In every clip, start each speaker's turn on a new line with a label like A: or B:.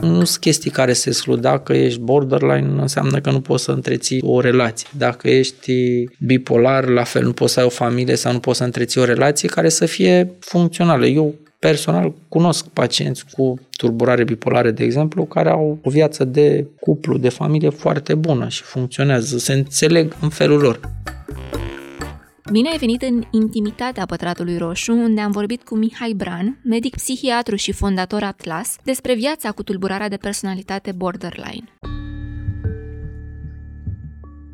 A: Nu sunt chestii care se exclud. Dacă ești borderline, înseamnă că nu poți să întreții o relație. Dacă ești bipolar, la fel, nu poți să ai o familie sau nu poți să întreții o relație care să fie funcțională. Eu personal cunosc pacienți cu turburare bipolară, de exemplu, care au o viață de cuplu, de familie foarte bună și funcționează, se înțeleg în felul lor.
B: Bine ai venit în intimitatea Pătratului Roșu, unde am vorbit cu Mihai Bran, medic psihiatru și fondator Atlas, despre viața cu tulburarea de personalitate borderline.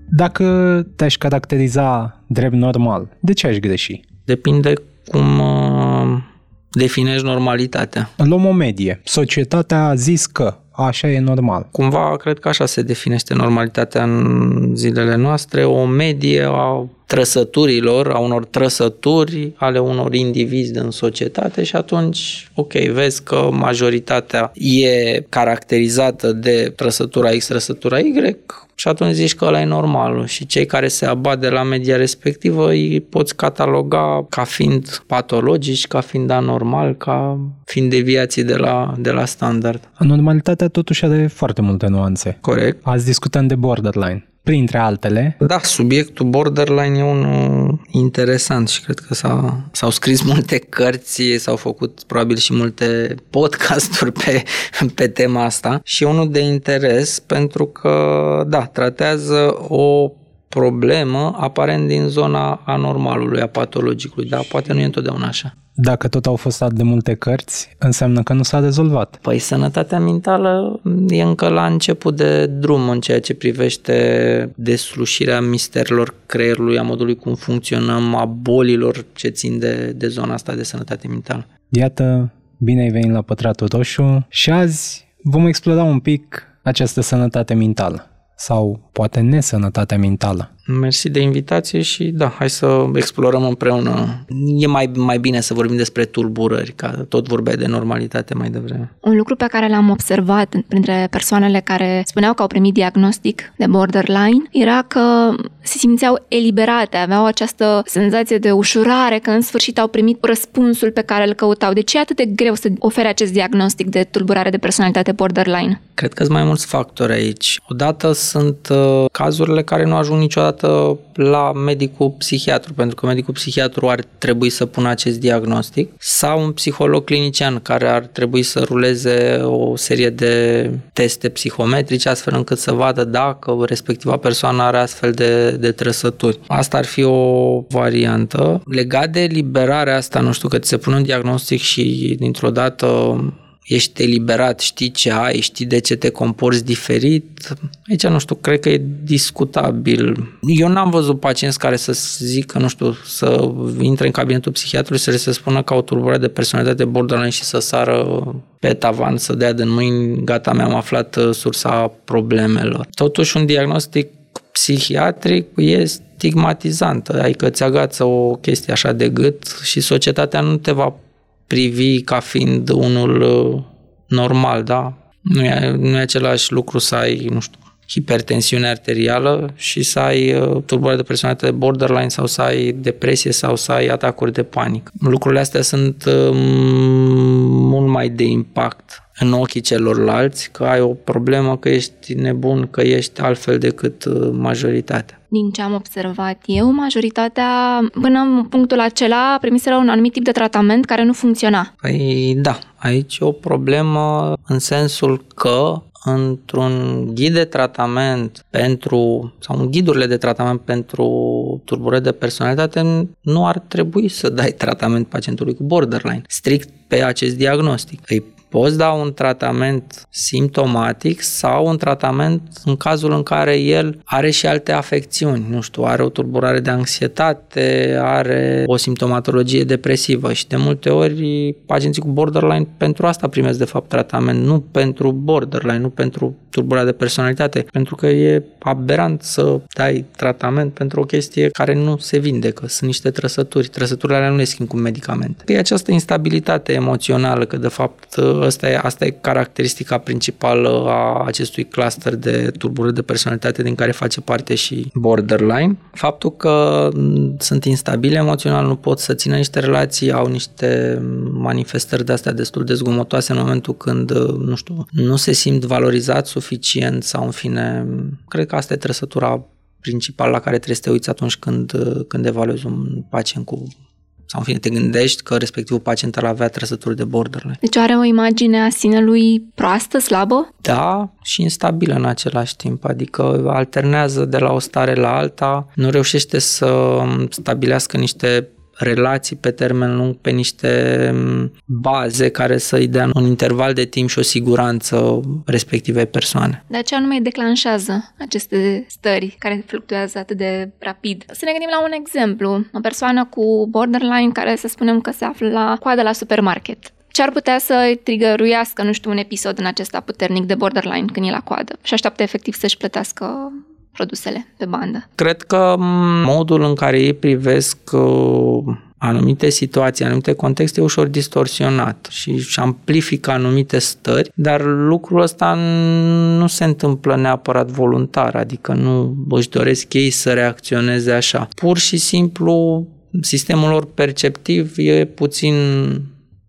C: Dacă te-aș caracteriza drept normal, de ce aș greși?
A: Depinde cum uh, definești normalitatea.
C: Luăm o medie. Societatea a zis că așa e normal.
A: Cumva, cred că așa se definește normalitatea în zilele noastre, o medie a trăsăturilor, a unor trăsături ale unor indivizi din societate și atunci, ok, vezi că majoritatea e caracterizată de trăsătura X, trăsătura Y, și atunci zici că ăla e normalul și cei care se abat de la media respectivă îi poți cataloga ca fiind patologici, ca fiind anormal, ca fiind deviații de la, de la standard.
C: Normalitatea totuși are foarte multe nuanțe.
A: Corect.
C: Azi discutăm de borderline printre altele.
A: Da, subiectul borderline e unul interesant și cred că s-a, s-au scris multe cărți, s-au făcut probabil și multe podcasturi pe, pe tema asta și unul de interes pentru că, da, tratează o problemă aparent din zona anormalului, a patologicului, dar poate nu e întotdeauna așa.
C: Dacă tot au fost atât de multe cărți, înseamnă că nu s-a rezolvat.
A: Păi sănătatea mentală e încă la început de drum în ceea ce privește deslușirea misterilor creierului, a modului cum funcționăm, a bolilor ce țin de, de zona asta de sănătate mentală.
C: Iată, bine ai venit la Pătratul Roșu și azi vom explora un pic această sănătate mentală sau poate nesănătatea mentală.
A: Mersi de invitație și da, hai să explorăm împreună. E mai, mai bine să vorbim despre tulburări, ca tot vorbeai de normalitate mai devreme.
B: Un lucru pe care l-am observat printre persoanele care spuneau că au primit diagnostic de borderline era că se simțeau eliberate, aveau această senzație de ușurare că în sfârșit au primit răspunsul pe care îl căutau. De ce e atât de greu să ofere acest diagnostic de tulburare de personalitate borderline?
A: Cred că sunt mai mulți factori aici. Odată sunt uh, cazurile care nu ajung niciodată dată la medicul psihiatru, pentru că medicul psihiatru ar trebui să pună acest diagnostic, sau un psiholog clinician care ar trebui să ruleze o serie de teste psihometrice astfel încât să vadă dacă respectiva persoană are astfel de, de trăsături. Asta ar fi o variantă. Legat de liberarea asta, nu știu, că ți se pune un diagnostic și dintr-o dată ești eliberat, știi ce ai, știi de ce te comporți diferit. Aici, nu știu, cred că e discutabil. Eu n-am văzut pacienți care să zică, nu știu, să intre în cabinetul psihiatrului să se spună că au tulburare de personalitate borderline și să sară pe tavan, să dea din mâini, gata, mi-am aflat uh, sursa problemelor. Totuși, un diagnostic psihiatric e stigmatizant, adică ți agață o chestie așa de gât și societatea nu te va privi ca fiind unul uh, normal, da? Nu e, nu e același lucru să ai, nu știu, hipertensiune arterială și să ai uh, tulburare de personalitate borderline sau să ai depresie sau să ai atacuri de panică. Lucrurile astea sunt uh, mult mai de impact în ochii celorlalți că ai o problemă, că ești nebun, că ești altfel decât majoritatea
B: din ce am observat eu, majoritatea, până în punctul acela, primiseră un anumit tip de tratament care nu funcționa.
A: Păi da, aici e o problemă în sensul că într-un ghid de tratament pentru, sau în ghidurile de tratament pentru tulburări de personalitate, nu ar trebui să dai tratament pacientului cu borderline, strict pe acest diagnostic. Îi Poți da un tratament simptomatic sau un tratament în cazul în care el are și alte afecțiuni, nu știu, are o tulburare de anxietate, are o simptomatologie depresivă și de multe ori pacienții cu borderline pentru asta primesc de fapt tratament, nu pentru borderline, nu pentru tulburarea de personalitate, pentru că e aberant să dai tratament pentru o chestie care nu se vindecă, sunt niște trăsături, trăsăturile alea nu le schimb cu medicamente. E această instabilitate emoțională, că de fapt asta e, asta e caracteristica principală a acestui cluster de tulburări de personalitate din care face parte și borderline. Faptul că sunt instabile emoțional, nu pot să țină niște relații, au niște manifestări de astea destul de zgomotoase în momentul când, nu știu, nu se simt valorizat suficient sau în fine, cred că asta e trăsătura principală la care trebuie să te uiți atunci când, când evaluezi un pacient cu sau în fine te gândești că respectivul pacient ar avea trăsături de borderline.
B: Deci are o imagine a sinelui proastă, slabă?
A: Da, și instabilă în același timp, adică alternează de la o stare la alta, nu reușește să stabilească niște relații pe termen lung, pe niște mm, baze care să-i dea un interval de timp și o siguranță respectivei persoane.
B: De ce anume declanșează aceste stări care fluctuează atât de rapid? Să ne gândim la un exemplu. O persoană cu borderline care să spunem că se află la coadă la supermarket ce ar putea să trigăruiască, nu știu, un episod în acesta puternic de borderline când e la coadă și așteaptă efectiv să-și plătească produsele pe bandă?
A: Cred că modul în care ei privesc uh, anumite situații, anumite contexte e ușor distorsionat și își amplifică anumite stări, dar lucrul ăsta nu se întâmplă neapărat voluntar, adică nu își doresc ei să reacționeze așa. Pur și simplu sistemul lor perceptiv e puțin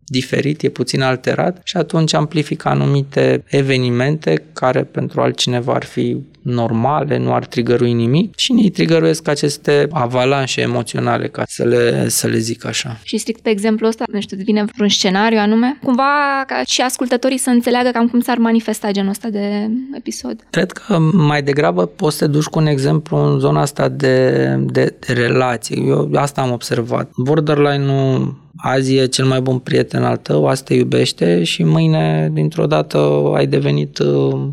A: diferit, e puțin alterat și atunci amplifică anumite evenimente care pentru altcineva ar fi normale, nu ar trigărui nimic și ei trigăruiesc aceste avalanșe emoționale, ca să le, să le zic așa.
B: Și strict pe exemplu ăsta, nu știu, vine vreun scenariu anume, cumva ca și ascultătorii să înțeleagă cam cum s-ar manifesta genul ăsta de episod.
A: Cred că mai degrabă poți să te duci cu un exemplu în zona asta de, de, de relații. Eu asta am observat. Borderline-ul azi e cel mai bun prieten al tău, azi te iubește și mâine, dintr-o dată, ai devenit uh,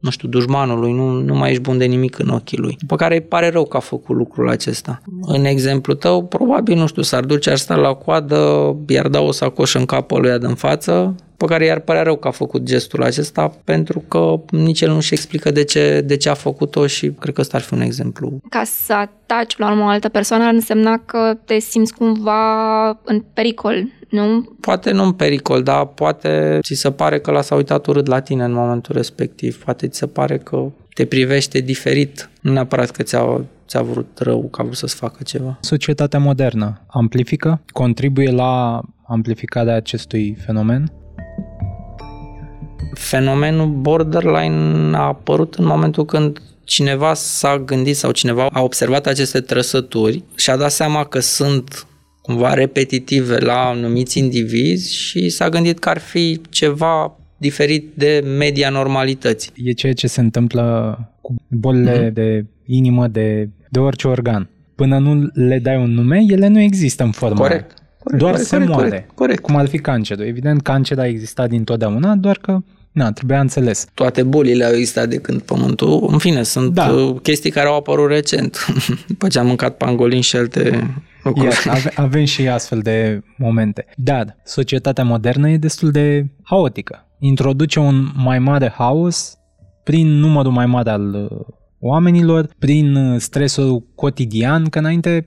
A: nu știu, dușmanului, nu, nu mai ești bun de nimic în ochii lui. După care îi pare rău că a făcut lucrul acesta. În exemplu tău, probabil, nu știu, s-ar duce, ar sta la coadă, i-ar da o sacoșă în capul lui din față, pe care i-ar părea rău că a făcut gestul acesta, pentru că nici el nu-și explică de ce, de ce a făcut-o și cred că ăsta ar fi un exemplu.
B: Ca să ataci la o altă persoană ar însemna că te simți cumva în pericol, nu?
A: Poate nu în pericol, dar poate ți se pare că l-a s-a uitat urât la tine în momentul respectiv. Poate ți se pare că te privește diferit, nu neapărat că ți-a ți-a vrut rău, că a vrut să-ți facă ceva.
C: Societatea modernă amplifică, contribuie la amplificarea acestui fenomen?
A: Fenomenul borderline a apărut în momentul când cineva s-a gândit sau cineva a observat aceste trăsături și a dat seama că sunt cumva repetitive la anumiți indivizi și s-a gândit că ar fi ceva diferit de media normalității.
C: E ceea ce se întâmplă cu bolile mm-hmm. de inimă, de, de orice organ. Până nu le dai un nume, ele nu există în formă.
A: Corect. Corect
C: doar
A: corect,
C: se
A: corect,
C: moare.
A: Corect, corect.
C: Cum ar fi cancerul. Evident, cancerul a existat dintotdeauna, doar că Na, trebuia înțeles.
A: Toate bolile au existat de când pământul. În fine, sunt da. Uh, chestii care au apărut recent. După ce am mâncat pangolin și alte
C: Iar, ave, avem și astfel de momente. Dar societatea modernă e destul de haotică. Introduce un mai mare haos prin numărul mai mare al uh, oamenilor, prin uh, stresul cotidian, că înainte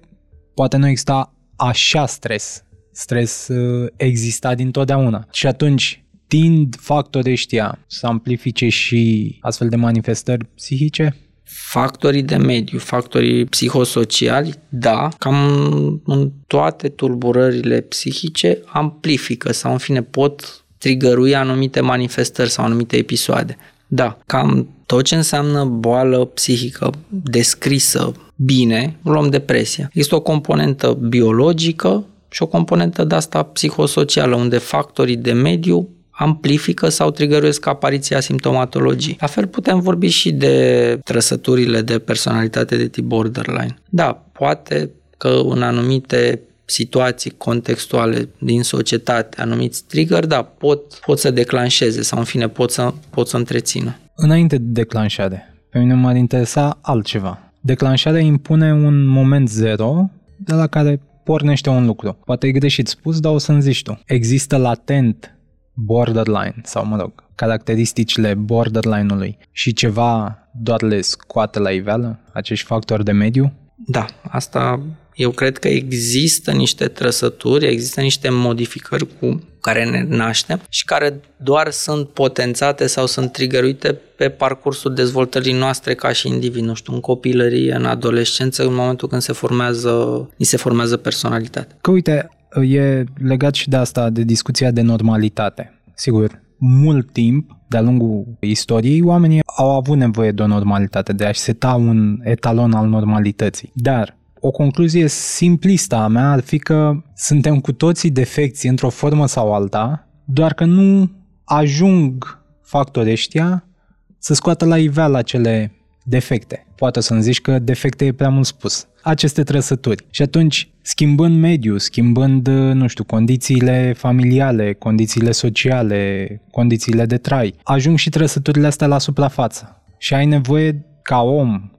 C: poate nu exista așa stres. Stres exista dintotdeauna. Și atunci tind factorii ăștia să amplifice și astfel de manifestări psihice?
A: Factorii de mediu, factorii psihosociali, da, cam în toate tulburările psihice amplifică sau în fine pot trigărui anumite manifestări sau anumite episoade. Da, cam tot ce înseamnă boală psihică descrisă bine, luăm depresia. Este o componentă biologică și o componentă de asta psihosocială, unde factorii de mediu amplifică sau trigăruiesc apariția simptomatologiei. La fel putem vorbi și de trăsăturile de personalitate de tip borderline. Da, poate că în anumite situații contextuale din societate, anumiți trigger, da, pot, pot să declanșeze sau în fine pot să, pot să întrețină.
C: Înainte de declanșare, pe mine m-ar interesa altceva. Declanșarea impune un moment zero de la care pornește un lucru. Poate e greșit spus, dar o să-mi zici tu. Există latent borderline sau, mă rog, caracteristicile borderline-ului și ceva doar le scoate la iveală, acești factori de mediu?
A: Da, asta eu cred că există niște trăsături, există niște modificări cu care ne naștem și care doar sunt potențate sau sunt trigăruite pe parcursul dezvoltării noastre ca și individ, nu știu, în copilărie, în adolescență, în momentul când se formează, ni se formează personalitatea.
C: Că uite, e legat și de asta, de discuția de normalitate. Sigur, mult timp, de-a lungul istoriei, oamenii au avut nevoie de o normalitate, de a-și seta un etalon al normalității. Dar o concluzie simplistă a mea ar fi că suntem cu toții defecți într-o formă sau alta, doar că nu ajung factorii ăștia să scoată la iveală acele defecte. Poate să-mi zici că defecte e prea mult spus. Aceste trăsături. Și atunci, schimbând mediul, schimbând, nu știu, condițiile familiale, condițiile sociale, condițiile de trai, ajung și trăsăturile astea la suprafață. Și ai nevoie ca om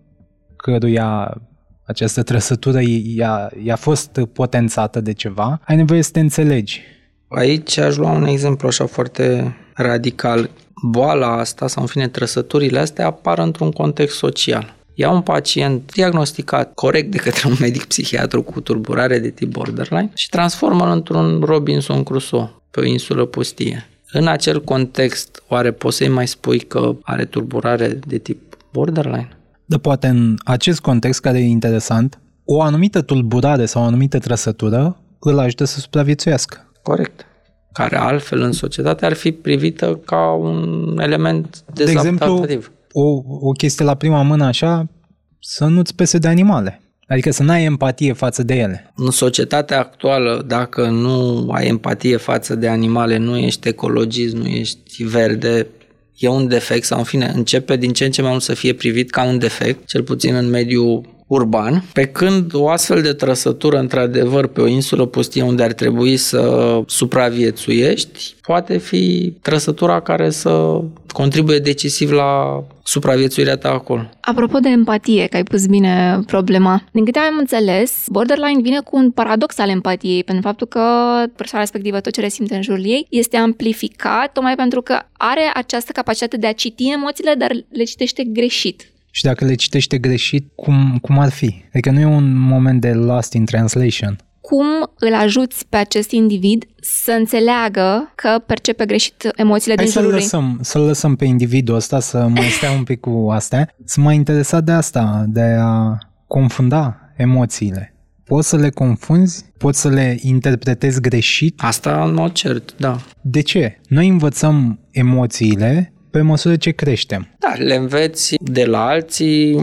C: căruia această trăsătură i-a, i-a fost potențată de ceva, ai nevoie să te înțelegi.
A: Aici aș lua un exemplu așa foarte radical. Boala asta, sau în fine trăsăturile astea, apar într-un context social. Ia un pacient diagnosticat corect de către un medic psihiatru cu turburare de tip borderline și transformă-l într-un Robinson Crusoe pe o insulă pustie. În acel context, oare poți să-i mai spui că are turburare de tip borderline?
C: Dar poate în acest context care e interesant, o anumită tulburare sau o anumită trăsătură îl ajută să supraviețuiască.
A: Corect. Care altfel în societate ar fi privită ca un element
C: De exemplu, o, o chestie la prima mână așa, să nu-ți pese de animale. Adică să n-ai empatie față de ele.
A: În societatea actuală, dacă nu ai empatie față de animale, nu ești ecologist, nu ești verde, e un defect sau în fine începe din ce în ce mai mult să fie privit ca un defect, cel puțin în mediul urban, pe când o astfel de trăsătură, într-adevăr, pe o insulă pustie unde ar trebui să supraviețuiești, poate fi trăsătura care să contribuie decisiv la supraviețuirea ta acolo.
B: Apropo de empatie, că ai pus bine problema, din câte am înțeles, borderline vine cu un paradox al empatiei, pentru faptul că persoana respectivă, tot ce resimte în jurul ei, este amplificat tocmai pentru că are această capacitate de a citi emoțiile, dar le citește greșit.
C: Și dacă le citește greșit, cum, cum ar fi? Adică nu e un moment de lost in translation.
B: Cum îl ajuți pe acest individ să înțeleagă că percepe greșit emoțiile
C: Hai
B: din jurul
C: să-l
B: lui?
C: lăsăm, să lăsăm pe individul ăsta să mai stea un pic cu astea. Sunt mai interesat de asta, de a confunda emoțiile. Poți să le confunzi, poți să le interpretezi greșit.
A: Asta în mod cert, da.
C: De ce? Noi învățăm emoțiile pe măsură ce creștem.
A: Da, le înveți de la alții.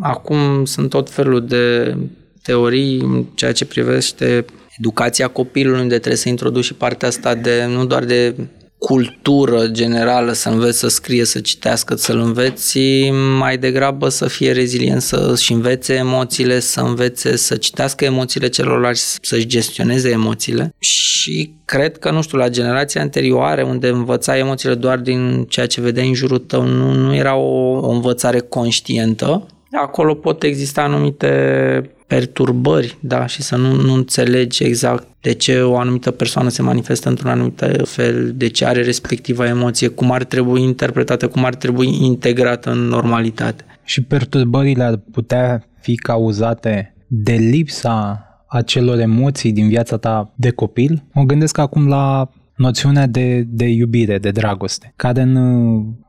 A: Acum sunt tot felul de teorii în ceea ce privește educația copilului, unde trebuie să introduci și partea asta de nu doar de cultură generală, să înveți să scrie, să citească, să-l înveți, mai degrabă să fie rezilient, să-și învețe emoțiile, să învețe să citească emoțiile celorlalți, să-și gestioneze emoțiile. Și cred că, nu știu, la generația anterioare, unde învăța emoțiile doar din ceea ce vedeai în jurul tău, nu, nu era o, o învățare conștientă, acolo pot exista anumite perturbări, da, și să nu, nu înțelegi exact de ce o anumită persoană se manifestă într-un anumit fel, de ce are respectiva emoție, cum ar trebui interpretată, cum ar trebui integrată în normalitate.
C: Și perturbările ar putea fi cauzate de lipsa acelor emoții din viața ta de copil. Mă gândesc acum la noțiunea de, de iubire, de dragoste, care în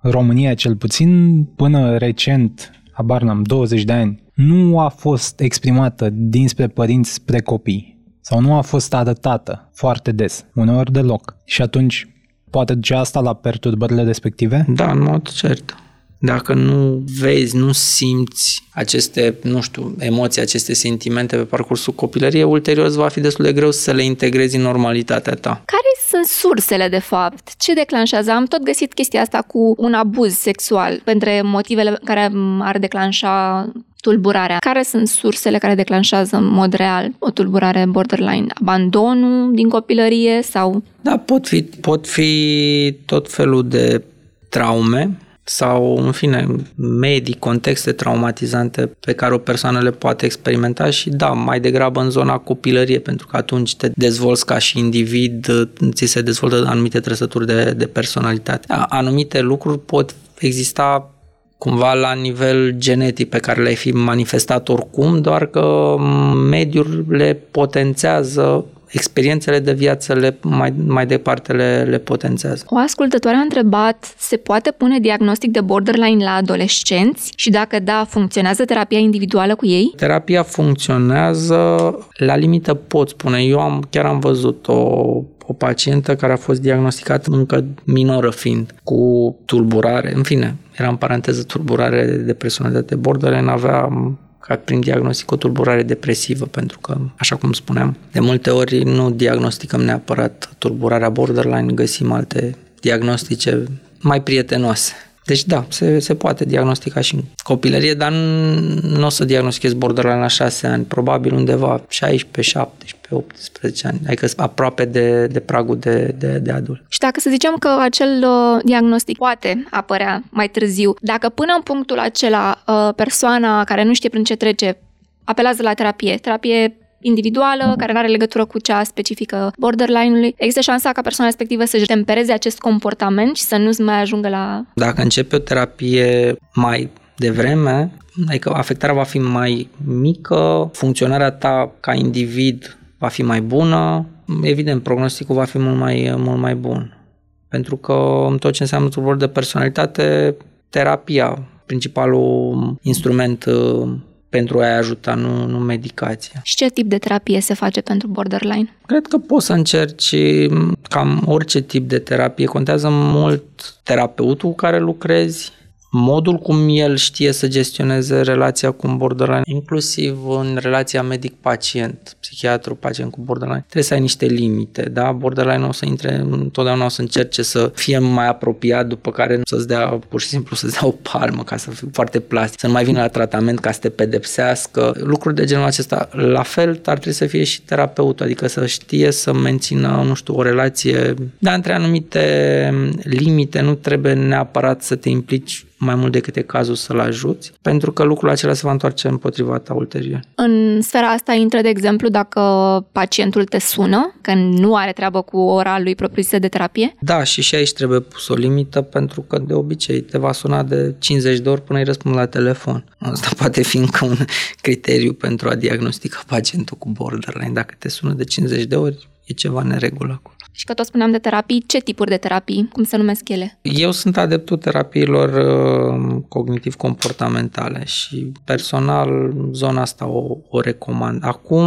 C: România cel puțin până recent, habar n-am, 20 de ani, nu a fost exprimată dinspre părinți spre copii sau nu a fost arătată foarte des, uneori deloc. Și atunci poate duce asta la perturbările respective?
A: Da, în mod cert. Dacă nu vezi, nu simți aceste, nu știu, emoții, aceste sentimente pe parcursul copilăriei, ulterior îți va fi destul de greu să le integrezi în normalitatea ta.
B: Care sunt sursele, de fapt? Ce declanșează? Am tot găsit chestia asta cu un abuz sexual, pentru motivele care ar declanșa tulburarea. Care sunt sursele care declanșează în mod real o tulburare borderline? Abandonul din copilărie sau...
A: Da, pot fi, pot fi tot felul de traume sau, în fine, medii, contexte traumatizante pe care o persoană le poate experimenta și, da, mai degrabă în zona copilărie, pentru că atunci te dezvolți ca și individ, ți se dezvoltă anumite trăsături de, de personalitate. Anumite lucruri pot exista cumva la nivel genetic pe care le-ai fi manifestat oricum, doar că mediul le potențează experiențele de viață le, mai, mai departe le, le potențează.
B: O ascultătoare a întrebat, se poate pune diagnostic de borderline la adolescenți și dacă da, funcționează terapia individuală cu ei?
A: Terapia funcționează, la limită pot spune. Eu am, chiar am văzut o o pacientă care a fost diagnosticată încă minoră fiind, cu tulburare, în fine, era în paranteză tulburare de personalitate borderline, avea ca prin diagnostic o tulburare depresivă, pentru că, așa cum spuneam, de multe ori nu diagnosticăm neapărat tulburarea borderline, găsim alte diagnostice mai prietenoase. Deci da, se, se poate diagnostica și în copilărie, dar nu o să diagnostichezi borderline la 6 ani, probabil undeva 16, 17, 18 ani, adică aproape de, de pragul de, de, de adult.
B: Și dacă să zicem că acel uh, diagnostic poate apărea mai târziu, dacă până în punctul acela uh, persoana care nu știe prin ce trece apelează la terapie, terapie individuală, care nu are legătură cu cea specifică borderline-ului, există șansa ca persoana respectivă să-și tempereze acest comportament și să nu mai ajungă la...
A: Dacă începe o terapie mai devreme, adică afectarea va fi mai mică, funcționarea ta ca individ va fi mai bună, evident, prognosticul va fi mult mai, mult mai bun. Pentru că în tot ce înseamnă tulburări de personalitate, terapia, principalul instrument pentru a-i ajuta, nu, nu medicația.
B: Și ce tip de terapie se face pentru borderline?
A: Cred că poți să încerci cam orice tip de terapie. Contează mult terapeutul cu care lucrezi, modul cum el știe să gestioneze relația cu un borderline, inclusiv în relația medic-pacient, psihiatru, pacient cu borderline, trebuie să ai niște limite, da? Borderline o să intre, întotdeauna o să încerce să fie mai apropiat, după care să-ți dea, pur și simplu, să-ți dea o palmă ca să fie foarte plastic, să nu mai vină la tratament ca să te pedepsească. Lucruri de genul acesta, la fel, ar trebui să fie și terapeutul, adică să știe să mențină, nu știu, o relație, dar între anumite limite, nu trebuie neapărat să te implici mai mult decât e cazul să-l ajuți, pentru că lucrul acela se va întoarce împotriva ta ulterior.
B: În sfera asta intră, de exemplu, dacă pacientul te sună, că nu are treabă cu ora lui propriu de terapie?
A: Da, și și aici trebuie pus o limită, pentru că de obicei te va suna de 50 de ori până îi răspund la telefon. Asta poate fi încă un criteriu pentru a diagnostica pacientul cu borderline. Dacă te sună de 50 de ori, e ceva neregulă acolo.
B: Și că tot spuneam de terapii, ce tipuri de terapii? Cum se numesc ele?
A: Eu sunt adeptul terapiilor uh, cognitiv-comportamentale și personal zona asta o, o recomand. Acum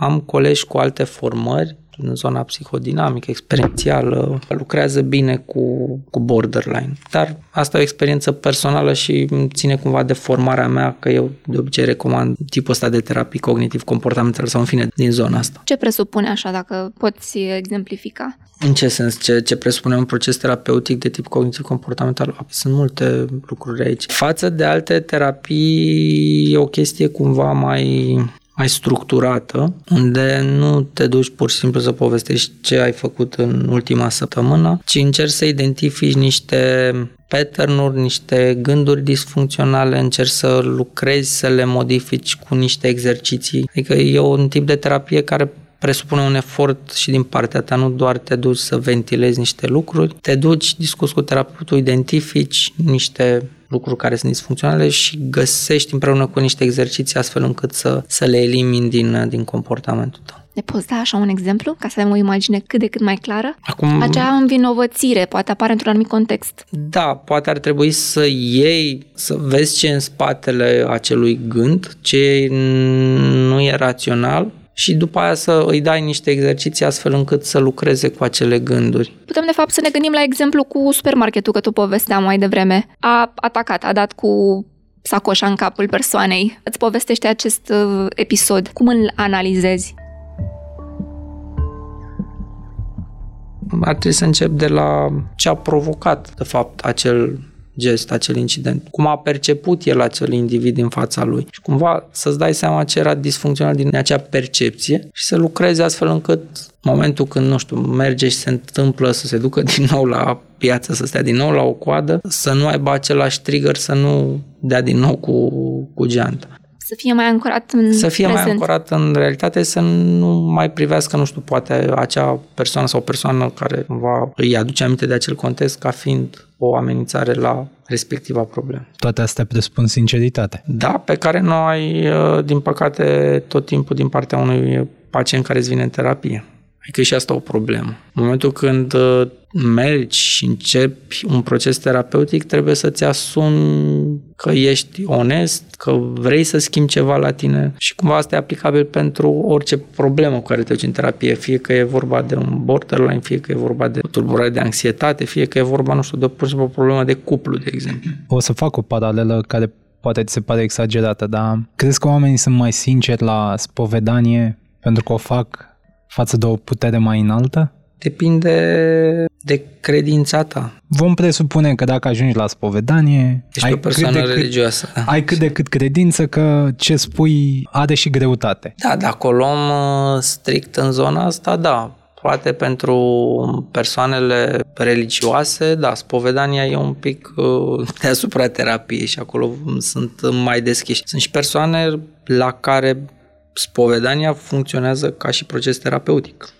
A: am colegi cu alte formări în zona psihodinamică, experiențială, lucrează bine cu, cu borderline. Dar asta e o experiență personală și ține cumva de formarea mea, că eu de obicei recomand tipul ăsta de terapii cognitiv-comportamental sau în fine din zona asta.
B: Ce presupune așa, dacă poți exemplifica?
A: În ce sens? Ce, ce presupune un proces terapeutic de tip cognitiv-comportamental? Sunt multe lucruri aici. Față de alte terapii, e o chestie cumva mai mai structurată, unde nu te duci pur și simplu să povestești ce ai făcut în ultima săptămână, ci încerci să identifici niște pattern-uri, niște gânduri disfuncționale, încerci să lucrezi, să le modifici cu niște exerciții. Adică e un tip de terapie care presupune un efort și din partea ta, nu doar te duci să ventilezi niște lucruri, te duci, discuți cu terapeutul, identifici niște lucruri care sunt disfuncționale și găsești împreună cu niște exerciții astfel încât să, să le elimini din, din comportamentul tău.
B: Ne poți da așa un exemplu ca să avem o imagine cât de cât mai clară?
A: Acum,
B: Acea învinovățire poate apare într-un anumit context.
A: Da, poate ar trebui să iei, să vezi ce în spatele acelui gând, ce nu e rațional și după aia să îi dai niște exerciții astfel încât să lucreze cu acele gânduri.
B: Putem de fapt să ne gândim la exemplu cu supermarketul că tu povesteam mai devreme. A atacat, a dat cu sacoșa în capul persoanei. Îți povestește acest uh, episod. Cum îl analizezi?
A: Ar trebui să încep de la ce a provocat, de fapt, acel gest, acel incident, cum a perceput el acel individ din fața lui și cumva să-ți dai seama ce era disfuncțional din acea percepție și să lucrezi astfel încât momentul când, nu știu, merge și se întâmplă să se ducă din nou la piață, să stea din nou la o coadă, să nu aibă același trigger, să nu dea din nou cu, cu geanta
B: Să fie mai ancorat în
A: Să fie
B: prezent.
A: mai ancorat în realitate, să nu mai privească, nu știu, poate acea persoană sau o persoană care va îi aduce aminte de acel context ca fiind o amenințare la respectiva problemă.
C: Toate astea presupun sinceritate.
A: Da, pe care nu ai, uh, din păcate, tot timpul din partea unui pacient care îți vine în terapie. Adică e și asta o problemă. În momentul când uh, mergi și începi un proces terapeutic, trebuie să-ți asumi că ești onest, că vrei să schimbi ceva la tine și cumva asta e aplicabil pentru orice problemă cu care te duci în terapie, fie că e vorba de un borderline, fie că e vorba de o tulburare de anxietate, fie că e vorba, nu știu, de pur și simplu o problemă de cuplu, de exemplu.
C: O să fac o paralelă care poate ți se pare exagerată, dar crezi că oamenii sunt mai sinceri la spovedanie pentru că o fac față de o putere mai înaltă?
A: Depinde de credința ta.
C: Vom presupune că dacă ajungi la spovedanie,
A: Ești o persoană religioasă. Da.
C: ai cât de cât credință că ce spui are și greutate.
A: Da, dacă o luăm uh, strict în zona asta, da. Poate pentru persoanele religioase, da, spovedania e un pic uh, deasupra terapiei și acolo sunt mai deschiși. Sunt și persoane la care spovedania funcționează ca și proces terapeutic.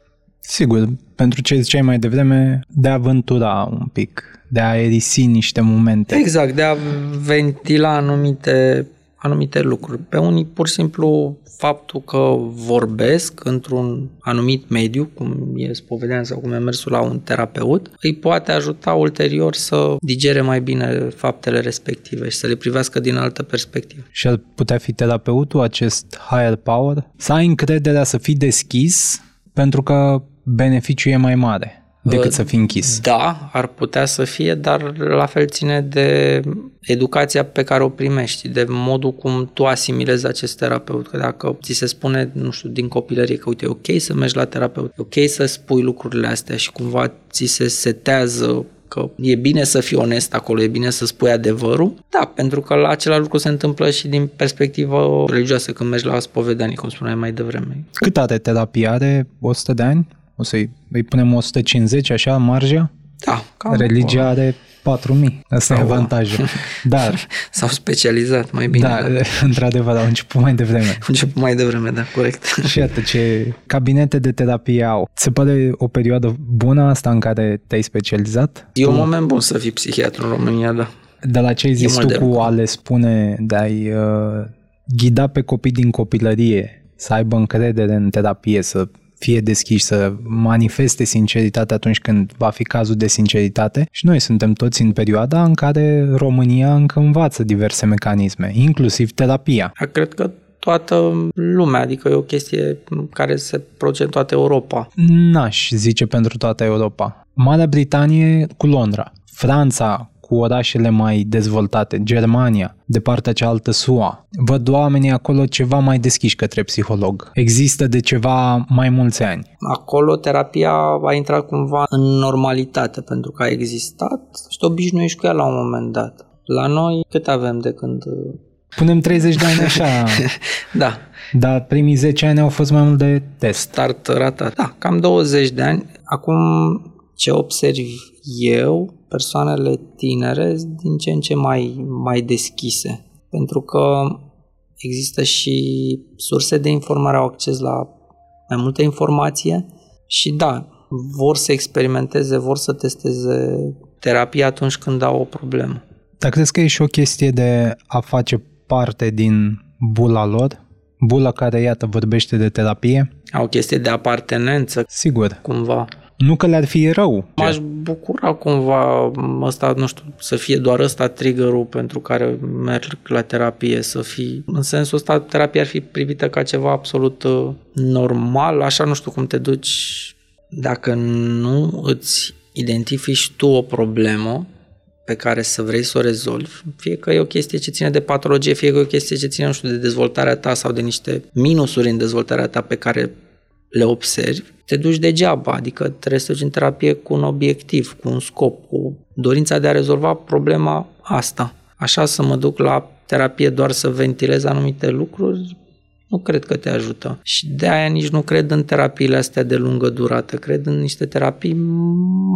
C: Sigur, pentru ce ziceai mai devreme, de a aventura un pic, de a erisi niște momente.
A: Exact, de a ventila anumite, anumite lucruri. Pe unii, pur și simplu, faptul că vorbesc într-un anumit mediu, cum e spovedania sau cum e mersul la un terapeut, îi poate ajuta ulterior să digere mai bine faptele respective și să le privească din altă perspectivă.
C: Și ar putea fi terapeutul acest higher power? Să ai încrederea să fii deschis pentru că beneficiul e mai mare decât să fii închis.
A: Da, ar putea să fie, dar la fel ține de educația pe care o primești, de modul cum tu asimilezi acest terapeut. Că dacă ți se spune, nu știu, din copilărie că uite, e ok să mergi la terapeut, e ok să spui lucrurile astea și cumva ți se setează că e bine să fii onest acolo, e bine să spui adevărul. Da, pentru că la același lucru se întâmplă și din perspectivă religioasă când mergi la spovedanie, cum spuneai mai devreme.
C: Cât are terapia? Are 100 de ani? O să-i îi punem 150, așa, marja?
A: Da, cam
C: Religia are 4000. Asta e avantajul. Dar,
A: S-au specializat mai bine.
C: da, într-adevăr, au început mai devreme.
A: Au început mai devreme, da, corect.
C: Și iată ce cabinete de terapie au. Ți se pare o perioadă bună asta în care te-ai specializat?
A: E un moment bun să fii psihiatru în România, da.
C: De la ce ai zis
A: mult
C: tu
A: de
C: cu
A: lucru.
C: a le spune de a-i uh, ghida pe copii din copilărie să aibă încredere în terapie, să fie deschiși, să manifeste sinceritate atunci când va fi cazul de sinceritate. Și noi suntem toți în perioada în care România încă învață diverse mecanisme, inclusiv terapia.
A: Dar Cred că toată lumea, adică e o chestie care se produce în toată Europa.
C: N-aș zice pentru toată Europa. Marea Britanie cu Londra, Franța cu orașele mai dezvoltate, Germania, de partea cealaltă SUA. Văd oamenii acolo ceva mai deschiși către psiholog. Există de ceva mai mulți ani.
A: Acolo terapia a intrat cumva în normalitate pentru că a existat și te obișnuiești cu ea la un moment dat. La noi cât avem de când...
C: Punem 30 de ani așa,
A: Da,
C: dar primii 10 ani au fost mai mult de test.
A: start rata. Da, cam 20 de ani. Acum ce observ eu, persoanele tinere sunt din ce în ce mai, mai deschise. Pentru că există și surse de informare, au acces la mai multă informație și da, vor să experimenteze, vor să testeze terapia atunci când au o problemă.
C: Dar crezi că e și o chestie de a face parte din bula lor? Bula care, iată, vorbește de terapie?
A: Au o chestie de apartenență,
C: Sigur.
A: cumva.
C: Nu că le-ar fi rău.
A: M-aș bucura cumva ăsta, nu știu, să fie doar ăsta triggerul pentru care merg la terapie, să fie... În sensul ăsta, terapia ar fi privită ca ceva absolut uh, normal, așa nu știu cum te duci dacă nu îți identifici tu o problemă pe care să vrei să o rezolvi, fie că e o chestie ce ține de patologie, fie că e o chestie ce ține, nu știu, de dezvoltarea ta sau de niște minusuri în dezvoltarea ta pe care le observi, te duci degeaba, adică trebuie să duci în terapie cu un obiectiv, cu un scop, cu dorința de a rezolva problema asta. Așa să mă duc la terapie doar să ventilez anumite lucruri, nu cred că te ajută. Și de aia nici nu cred în terapiile astea de lungă durată. Cred în niște terapii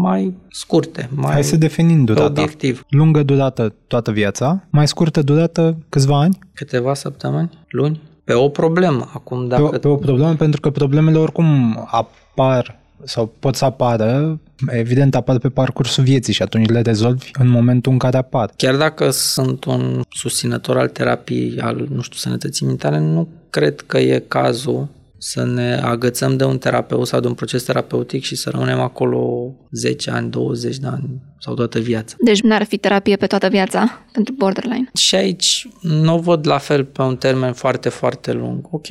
A: mai scurte, mai
C: Hai să definim durata.
A: obiectiv.
C: Lungă durată toată viața, mai scurtă durată câțiva ani?
A: Câteva săptămâni, luni, pe o problemă. Acum
C: Pe,
A: dacă...
C: o, pe o problemă, pentru că problemele oricum apar sau pot să apară, evident apar pe parcursul vieții și atunci le rezolvi în momentul în care apar.
A: Chiar dacă sunt un susținător al terapiei, al, nu știu, sănătății mentale, nu cred că e cazul să ne agățăm de un terapeut sau de un proces terapeutic și să rămânem acolo 10 ani, 20 de ani sau toată viața.
B: Deci n-ar fi terapie pe toată viața pentru borderline.
A: Și aici nu o văd la fel pe un termen foarte, foarte lung. Ok,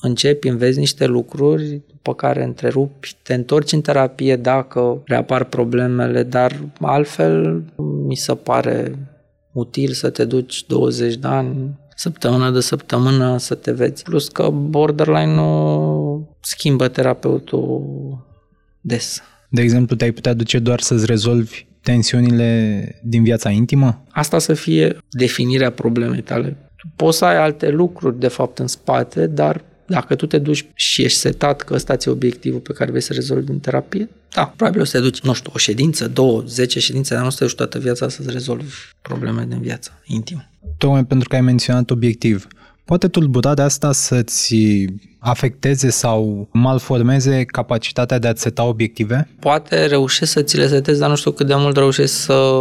A: începi, înveți niște lucruri, după care întrerupi, te întorci în terapie dacă reapar problemele, dar altfel mi se pare util să te duci 20 de ani, săptămână de săptămână să te vezi. Plus că borderline nu schimbă terapeutul des.
C: De exemplu, te-ai putea duce doar să-ți rezolvi tensiunile din viața intimă?
A: Asta să fie definirea problemei tale. Poți să ai alte lucruri, de fapt, în spate, dar dacă tu te duci și ești setat că ăsta ți obiectivul pe care vrei să rezolvi în terapie, da, probabil o să te duci, nu știu, o ședință, două, zece ședințe, dar nu o să te duci toată viața să-ți rezolvi probleme din viață intimă.
C: Tocmai pentru că ai menționat obiectiv. Poate tulburarea asta să-ți afecteze sau malformeze capacitatea de a-ți seta obiective?
A: Poate reușești să ți le setezi, dar nu știu cât de mult reușești să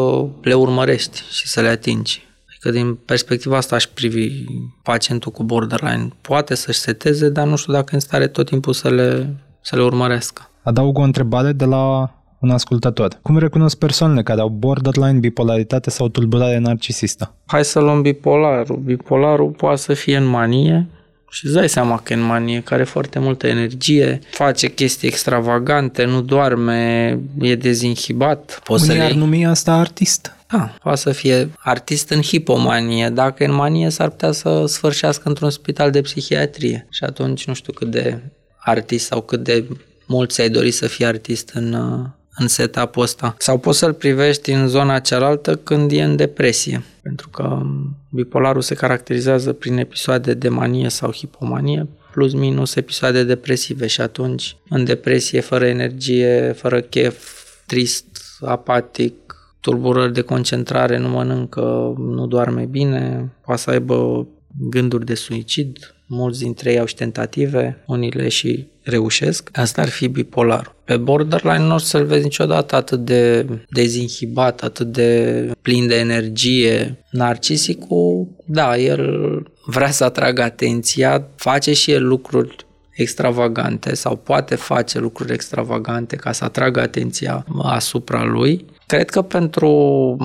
A: le urmărești și să le atingi. Adică din perspectiva asta aș privi pacientul cu borderline. Poate să-și seteze, dar nu știu dacă e în stare tot timpul să le, să le urmărească.
C: Adaug o întrebare de la un ascultător. Cum recunosc persoanele care au borderline, bipolaritate sau tulburare narcisistă?
A: Hai să luăm bipolarul. Bipolarul poate să fie în manie, și îți dai seama că e în manie, care are foarte multă energie, face chestii extravagante, nu doarme, e dezinhibat. Poți
C: Unii
A: să
C: ar
A: le...
C: numi asta artist.
A: Da, poate să fie artist în hipomanie. Dacă e în manie, s-ar putea să sfârșească într-un spital de psihiatrie. Și atunci nu știu cât de artist sau cât de mult ți-ai dori să fii artist în, uh, în setup-ul ăsta. Sau poți să-l privești în zona cealaltă când e în depresie. Pentru că um, bipolarul se caracterizează prin episoade de manie sau hipomanie, plus minus episoade depresive și atunci în depresie, fără energie, fără chef, trist, apatic, tulburări de concentrare, nu mănâncă, nu doarme bine, poate să aibă gânduri de suicid, mulți dintre ei au și tentative, unii le și reușesc. Asta ar fi bipolar. Pe borderline nu o să-l vezi niciodată atât de dezinhibat, atât de plin de energie. Narcisicul, da, el vrea să atragă atenția, face și el lucruri extravagante sau poate face lucruri extravagante ca să atragă atenția asupra lui. Cred că pentru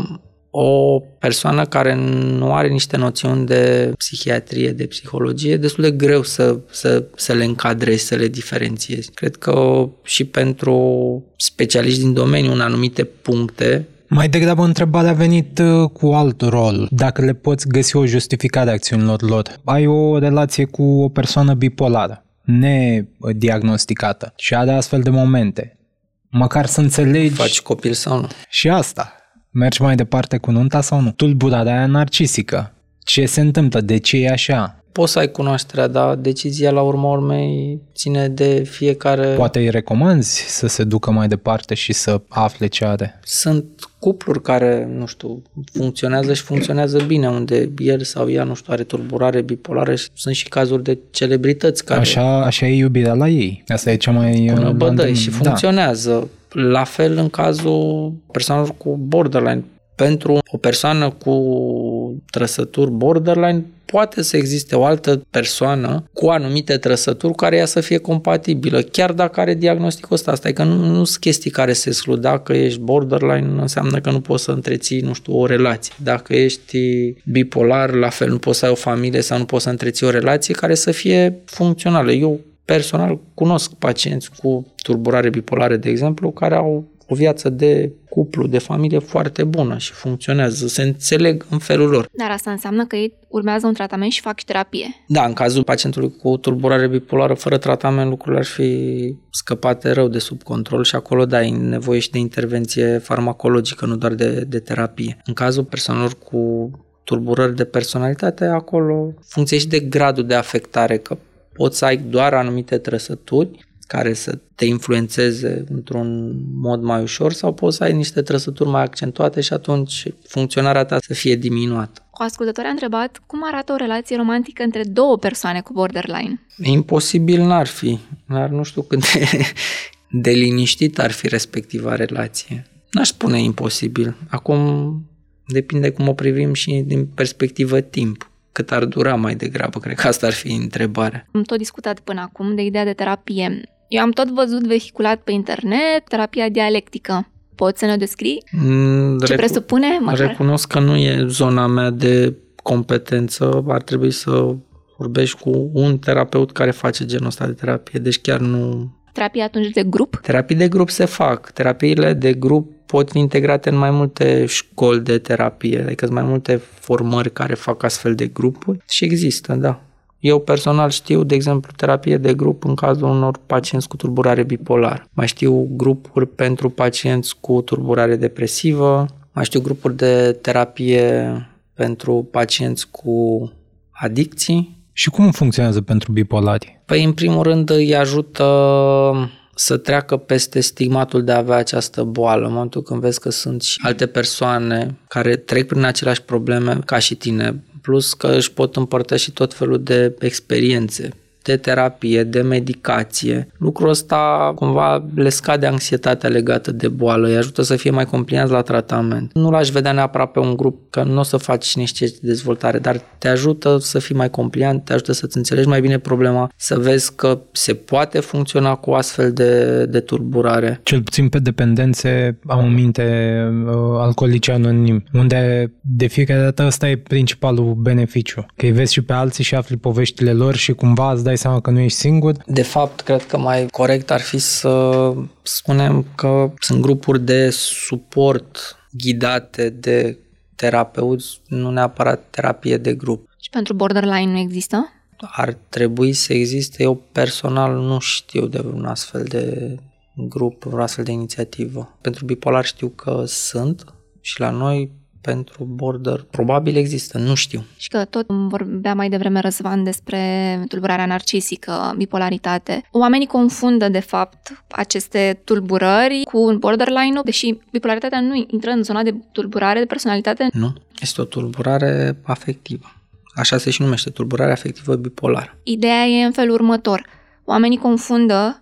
A: o persoană care nu are niște noțiuni de psihiatrie, de psihologie, e destul de greu să, să, să le încadrezi, să le diferențiezi. Cred că și pentru specialiști din domeniu în anumite puncte
C: Mai degrabă întrebarea a venit uh, cu alt rol. Dacă le poți găsi o justificare a acțiunilor lor. Ai o relație cu o persoană bipolară, nediagnosticată și are astfel de momente. Măcar să înțelegi
A: faci copil sau nu.
C: și asta. Mergi mai departe cu nunta sau nu? Tulburarea aia narcisică. Ce se întâmplă? De ce e așa?
A: Poți să ai cunoașterea, dar decizia la urma urmei ține de fiecare...
C: Poate îi recomanzi să se ducă mai departe și să afle ce are.
A: Sunt cupluri care, nu știu, funcționează și funcționează bine, unde el sau ea, nu știu, are tulburare bipolară și sunt și cazuri de celebrități care
C: Așa, așa e iubirea la ei. Asta e cea mai...
A: până
C: uh,
A: bădăi
C: la
A: și
C: îndemn.
A: funcționează. La fel în cazul persoanelor cu borderline. Pentru o persoană cu trăsături borderline poate să existe o altă persoană cu anumite trăsături care ea să fie compatibilă, chiar dacă are diagnosticul ăsta. Asta e că nu, nu sunt chestii care se exclud. Dacă ești borderline, înseamnă că nu poți să întreții, nu știu, o relație. Dacă ești bipolar, la fel, nu poți să ai o familie sau nu poți să întreții o relație care să fie funcțională. Eu personal cunosc pacienți cu turburare bipolară, de exemplu, care au o viață de cuplu, de familie foarte bună și funcționează, se înțeleg în felul lor.
B: Dar asta înseamnă că ei urmează un tratament și fac și terapie.
A: Da, în cazul pacientului cu tulburare bipolară, fără tratament, lucrurile ar fi scăpate rău de sub control și acolo, da, e nevoie și de intervenție farmacologică, nu doar de, de terapie. În cazul persoanelor cu tulburări de personalitate, acolo funcție și de gradul de afectare, că poți să ai doar anumite trăsături care să te influențeze într-un mod mai ușor sau poți să ai niște trăsături mai accentuate și atunci funcționarea ta să fie diminuată.
B: O ascultătoare a întrebat cum arată o relație romantică între două persoane cu borderline.
A: Imposibil n-ar fi, dar nu știu cât de, de liniștit ar fi respectiva relație. N-aș spune imposibil. Acum depinde cum o privim și din perspectivă timp cât ar dura mai degrabă, cred că asta ar fi întrebarea.
B: Am tot discutat până acum de ideea de terapie. Eu am tot văzut vehiculat pe internet terapia dialectică. Poți să ne o descrii? Mm, Ce recu- presupune?
A: Măcar? Recunosc că nu e zona mea de competență. Ar trebui să vorbești cu un terapeut care face genul ăsta de terapie. Deci chiar nu...
B: Terapie atunci de grup?
A: Terapii de grup se fac. Terapiile de grup pot fi integrate în mai multe școli de terapie, adică sunt mai multe formări care fac astfel de grupuri și există, da. Eu personal știu, de exemplu, terapie de grup în cazul unor pacienți cu tulburare bipolar. Mai știu grupuri pentru pacienți cu tulburare depresivă, mai știu grupuri de terapie pentru pacienți cu adicții.
C: Și cum funcționează pentru bipolari?
A: Păi, în primul rând, îi ajută să treacă peste stigmatul de a avea această boală, în momentul când vezi că sunt și alte persoane care trec prin aceleași probleme ca și tine, plus că își pot împărtăși tot felul de experiențe de terapie, de medicație. Lucrul ăsta cumva le scade anxietatea legată de boală, îi ajută să fie mai complianți la tratament. Nu l-aș vedea neapărat pe un grup că nu o să faci niște dezvoltare, dar te ajută să fii mai compliant, te ajută să-ți înțelegi mai bine problema, să vezi că se poate funcționa cu astfel de, de turburare.
C: Cel puțin pe dependențe am în minte uh, alcoolice anonim, unde de fiecare dată ăsta e principalul beneficiu, că îi vezi și pe alții și afli poveștile lor și cumva îți dai dai seama că nu ești singur?
A: De fapt, cred că mai corect ar fi să spunem că sunt grupuri de suport ghidate de terapeuți, nu neapărat terapie de grup.
B: Și pentru borderline nu există?
A: Ar trebui să existe. Eu personal nu știu de un astfel de grup, o astfel de inițiativă. Pentru bipolar știu că sunt și la noi pentru border probabil există, nu știu.
B: Și că tot vorbea mai devreme Răzvan despre tulburarea narcisică, bipolaritate. Oamenii confundă, de fapt, aceste tulburări cu borderline deși bipolaritatea nu intră în zona de tulburare de personalitate.
A: Nu, este o tulburare afectivă. Așa se și numește, tulburare afectivă bipolară.
B: Ideea e în felul următor. Oamenii confundă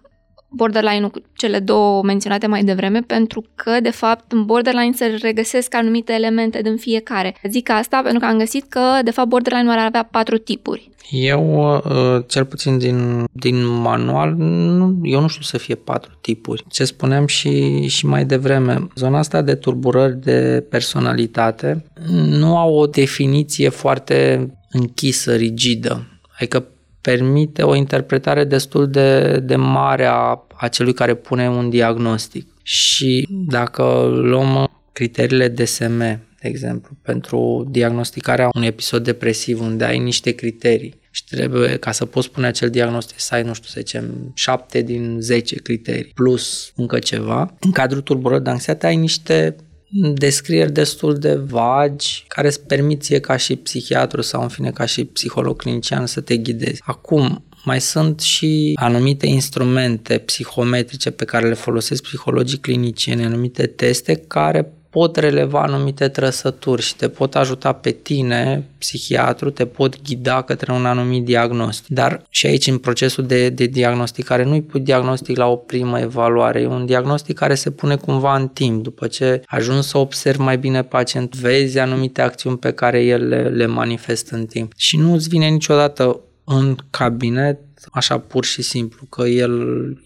B: borderline-ul cu cele două menționate mai devreme, pentru că, de fapt, în borderline se regăsesc anumite elemente din fiecare. Zic asta pentru că am găsit că, de fapt, borderline-ul ar avea patru tipuri.
A: Eu, uh, cel puțin din, din manual, nu, eu nu știu să fie patru tipuri. Ce spuneam și, și mai devreme, zona asta de turburări de personalitate nu au o definiție foarte închisă, rigidă. Adică permite o interpretare destul de, de mare a, a celui care pune un diagnostic. Și dacă luăm criteriile DSM, de exemplu, pentru diagnosticarea unui episod depresiv unde ai niște criterii și trebuie, ca să poți pune acel diagnostic, să ai, nu știu, să zicem, 7 din 10 criterii, plus încă ceva. În cadrul tulburării de anxietate ai niște descrieri destul de vagi care îți permiție ca și psihiatru sau în fine ca și psiholog clinician să te ghidezi. Acum, mai sunt și anumite instrumente psihometrice pe care le folosesc psihologii clinicieni, anumite teste care pot releva anumite trăsături și te pot ajuta pe tine, psihiatru, te pot ghida către un anumit diagnostic. Dar și aici în procesul de, de diagnosticare nu-i pui diagnostic la o primă evaluare, e un diagnostic care se pune cumva în timp. După ce ajungi să observi mai bine pacient, vezi anumite acțiuni pe care el le, le manifestă în timp. Și nu îți vine niciodată în cabinet așa pur și simplu, că el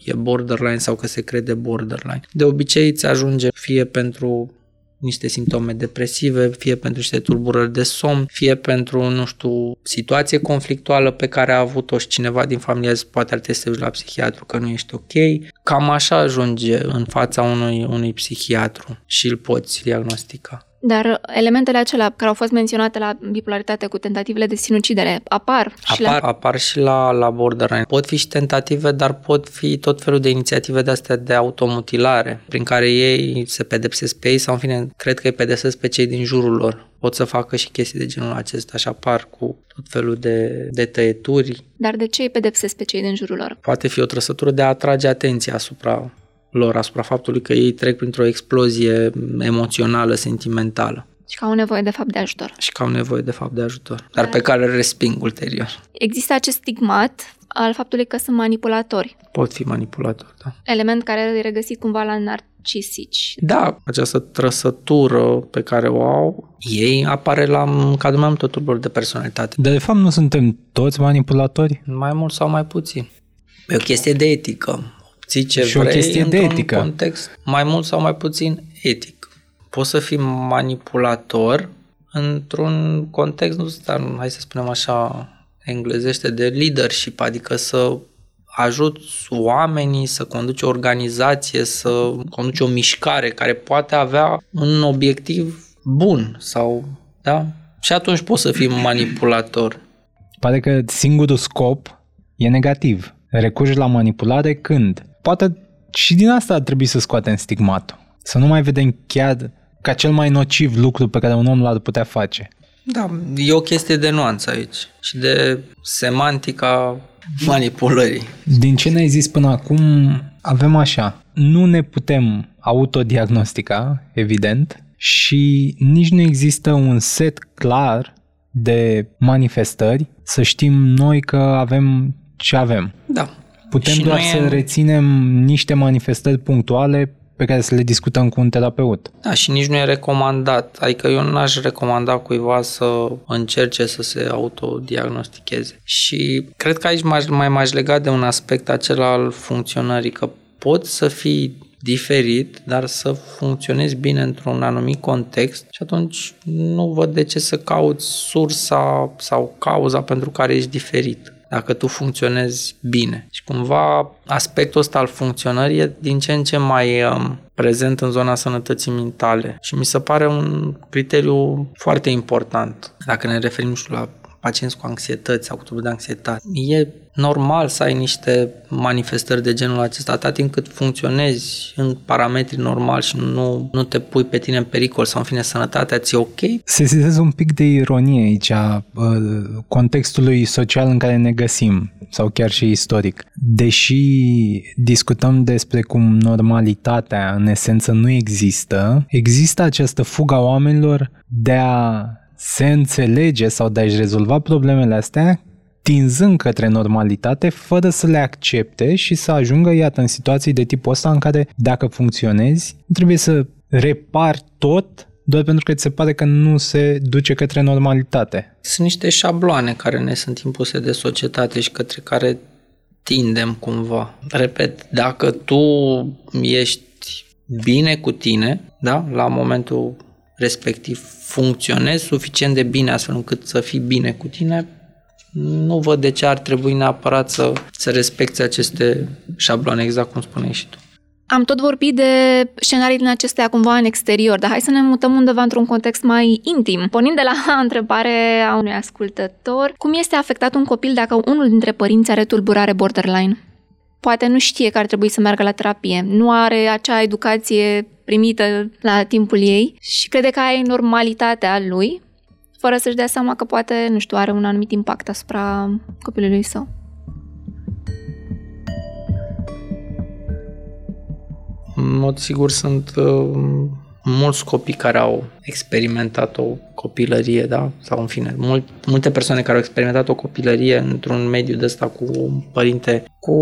A: e borderline sau că se crede borderline. De obicei îți ajunge fie pentru niște simptome depresive, fie pentru niște tulburări de somn, fie pentru, nu știu, situație conflictuală pe care a avut-o și cineva din familie poate ar trebui să la psihiatru că nu ești ok. Cam așa ajunge în fața unui, unui psihiatru și îl poți diagnostica.
B: Dar elementele acelea care au fost menționate la bipolaritate cu tentativele de sinucidere apar
A: și apar, la... apar și la, la borderline. Pot fi și tentative, dar pot fi tot felul de inițiative de astea de automutilare, prin care ei se pedepsesc pe ei sau, în fine, cred că îi pedepsesc pe cei din jurul lor. Pot să facă și chestii de genul acesta și apar cu tot felul de, de tăieturi.
B: Dar de ce îi pedepsesc pe cei din jurul lor?
A: Poate fi o trăsătură de a atrage atenția asupra lor asupra faptului că ei trec printr-o explozie emoțională, sentimentală.
B: Și că au nevoie de fapt de ajutor.
A: Și că au nevoie de fapt de ajutor, dar pe care îl resping ulterior.
B: Există acest stigmat al faptului că sunt manipulatori.
A: Pot fi manipulatori, da.
B: Element care e regăsit cumva la narcisici.
A: Da, această trăsătură pe care o au, ei apare la cadrul mai multor tulburi de personalitate.
C: De fapt nu suntem toți manipulatori?
A: Mai mult sau mai puțin. E o chestie de etică ții ce
C: și
A: vrei
C: o chestie de etică.
A: context mai mult sau mai puțin etic. Poți să fii manipulator într-un context, nu dar, hai să spunem așa, englezește, de leadership, adică să ajuți oamenii să conduci o organizație, să conduci o mișcare care poate avea un obiectiv bun sau, da? Și atunci poți să fii manipulator.
C: Pare că singurul scop e negativ. Recurgi la manipulare când poate și din asta ar trebui să scoatem stigmatul. Să nu mai vedem chiar ca cel mai nociv lucru pe care un om l-ar putea face.
A: Da, e o chestie de nuanță aici și de semantica manipulării.
C: Din ce ne-ai zis până acum, avem așa, nu ne putem autodiagnostica, evident, și nici nu există un set clar de manifestări să știm noi că avem ce avem.
A: Da.
C: Putem și doar să e... reținem niște manifestări punctuale pe care să le discutăm cu un terapeut.
A: Da, și nici nu e recomandat. Adică eu n-aș recomanda cuiva să încerce să se autodiagnosticheze. Și cred că aici mai m-aș lega de un aspect acela al funcționării, că poți să fii diferit, dar să funcționezi bine într-un anumit context și atunci nu văd de ce să cauți sursa sau cauza pentru care ești diferit dacă tu funcționezi bine. Și cumva aspectul ăsta al funcționării e din ce în ce mai um, prezent în zona sănătății mentale și mi se pare un criteriu foarte important. Dacă ne referim și la pacienți cu anxietăți sau cu tulburi de anxietate. E normal să ai niște manifestări de genul acesta atât timp cât funcționezi în parametri normali și nu, nu te pui pe tine în pericol sau în fine sănătatea ți-e ok.
C: Sesizez un pic de ironie aici contextului social în care ne găsim sau chiar și istoric. Deși discutăm despre cum normalitatea în esență nu există, există această fugă a oamenilor de a se înțelege sau de a-și rezolva problemele astea tinzând către normalitate fără să le accepte și să ajungă, iată, în situații de tipul ăsta în care dacă funcționezi, trebuie să repari tot doar pentru că ți se pare că nu se duce către normalitate.
A: Sunt niște șabloane care ne sunt impuse de societate și către care tindem cumva. Repet, dacă tu ești bine cu tine, da, la momentul respectiv funcționezi suficient de bine astfel încât să fii bine cu tine, nu văd de ce ar trebui neapărat să, să respecte aceste șabloane, exact cum spuneai și tu.
B: Am tot vorbit de scenarii din acestea cumva în exterior, dar hai să ne mutăm undeva într-un context mai intim. Pornind de la întrebare a unui ascultător, cum este afectat un copil dacă unul dintre părinți are tulburare borderline? Poate nu știe că ar trebui să meargă la terapie, nu are acea educație primită la timpul ei și crede că aia e normalitatea lui, fără să-și dea seama că poate, nu știu, are un anumit impact asupra copilului său.
A: În mod sigur sunt uh, mulți copii care au experimentat o copilărie, da? Sau în fine, mult, multe persoane care au experimentat o copilărie într-un mediu de ăsta cu un părinte cu,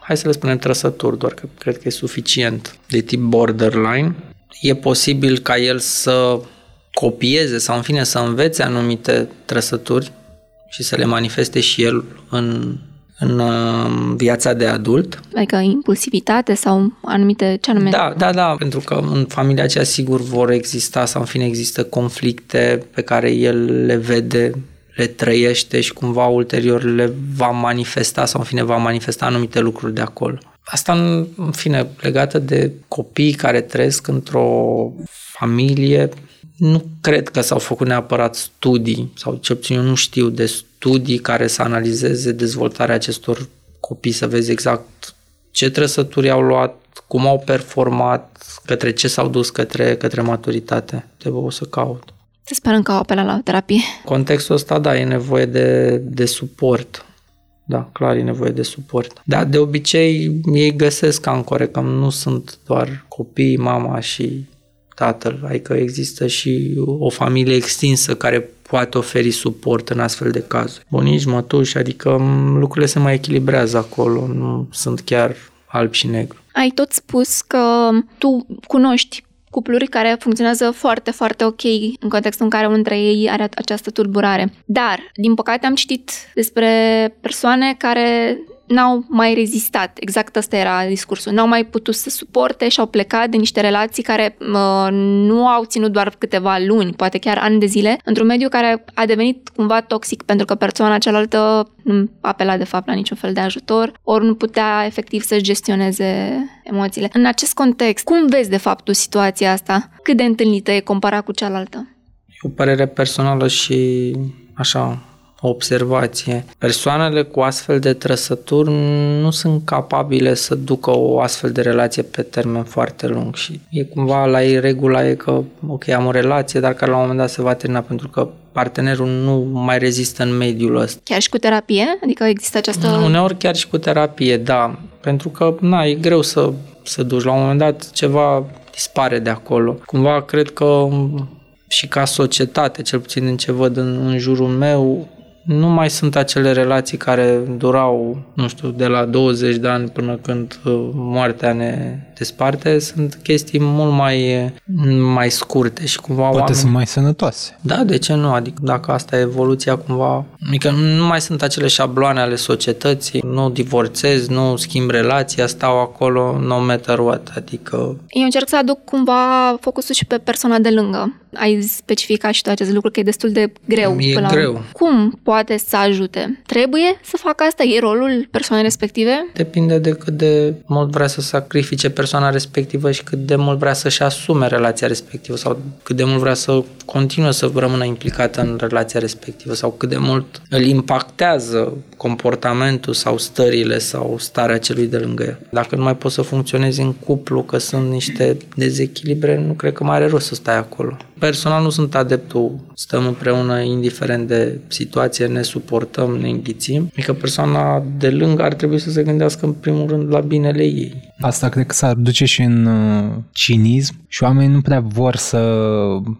A: hai să le spunem, trăsături, doar că cred că e suficient, de tip borderline. E posibil ca el să copieze sau în fine să învețe anumite trăsături și să le manifeste și el în în uh, viața de adult.
B: Adică impulsivitate sau anumite, ce anume?
A: Da, da, da, pentru că în familia aceea sigur vor exista sau în fine există conflicte pe care el le vede, le trăiește și cumva ulterior le va manifesta sau în fine va manifesta anumite lucruri de acolo. Asta în fine legată de copii care trăiesc într-o familie nu cred că s-au făcut neapărat studii, sau cel puțin eu nu știu de studii care să analizeze dezvoltarea acestor copii, să vezi exact ce trăsături au luat, cum au performat, către ce s-au dus către, către maturitate. Trebuie o să caut.
B: Să sperăm că au apelat la terapie.
A: Contextul ăsta, da, e nevoie de, de suport. Da, clar e nevoie de suport. Dar de obicei ei găsesc ancore, că nu sunt doar copii, mama și tatăl, adică există și o familie extinsă care poate oferi suport în astfel de cazuri. Bunici, mătuși, adică lucrurile se mai echilibrează acolo, nu sunt chiar alb și negru.
B: Ai tot spus că tu cunoști cupluri care funcționează foarte, foarte ok în contextul în care unul dintre ei are această tulburare. Dar, din păcate, am citit despre persoane care n-au mai rezistat. Exact ăsta era discursul. N-au mai putut să suporte și au plecat de niște relații care uh, nu au ținut doar câteva luni, poate chiar ani de zile, într-un mediu care a devenit cumva toxic pentru că persoana cealaltă nu apela de fapt la niciun fel de ajutor, ori nu putea efectiv să gestioneze emoțiile. În acest context, cum vezi de fapt tu situația asta? Cât de întâlnită e comparat cu cealaltă?
A: E o părere personală și așa o observație. Persoanele cu astfel de trăsături nu sunt capabile să ducă o astfel de relație pe termen foarte lung și e cumva la ei regula e că ok, am o relație, dar care la un moment dat se va termina pentru că partenerul nu mai rezistă în mediul ăsta.
B: Chiar și cu terapie? Adică există această...
A: Uneori chiar și cu terapie, da. Pentru că, na, e greu să, să duci. La un moment dat ceva dispare de acolo. Cumva cred că și ca societate, cel puțin în ce văd în, în jurul meu, nu mai sunt acele relații care durau, nu știu, de la 20 de ani până când uh, moartea ne desparte, sunt chestii mult mai, mai scurte și cumva
C: Poate
A: oameni...
C: sunt mai sănătoase.
A: Da, de ce nu? Adică dacă asta e evoluția cumva... Adică nu mai sunt acele șabloane ale societății, nu divorțez, nu schimb relația, stau acolo no matter what, adică...
B: Eu încerc să aduc cumva focusul și pe persoana de lângă. Ai specificat și tu acest lucru că e destul de greu.
A: E
B: până
A: greu.
B: La... Cum poate să ajute? Trebuie să facă asta? E rolul persoanei respective?
A: Depinde de cât de mult vrea să sacrifice persoana respectivă și cât de mult vrea să-și asume relația respectivă sau cât de mult vrea să continue să rămână implicată în relația respectivă sau cât de mult îl impactează comportamentul sau stările sau starea celui de lângă el. Dacă nu mai poți să funcționezi în cuplu, că sunt niște dezechilibre, nu cred că mai are rost să stai acolo. Personal nu sunt adeptul, stăm împreună indiferent de situație, ne suportăm, ne înghițim. Adică persoana de lângă ar trebui să se gândească în primul rând la binele ei.
C: Asta cred că s-ar duce și în uh, cinism. Și oamenii nu prea vor să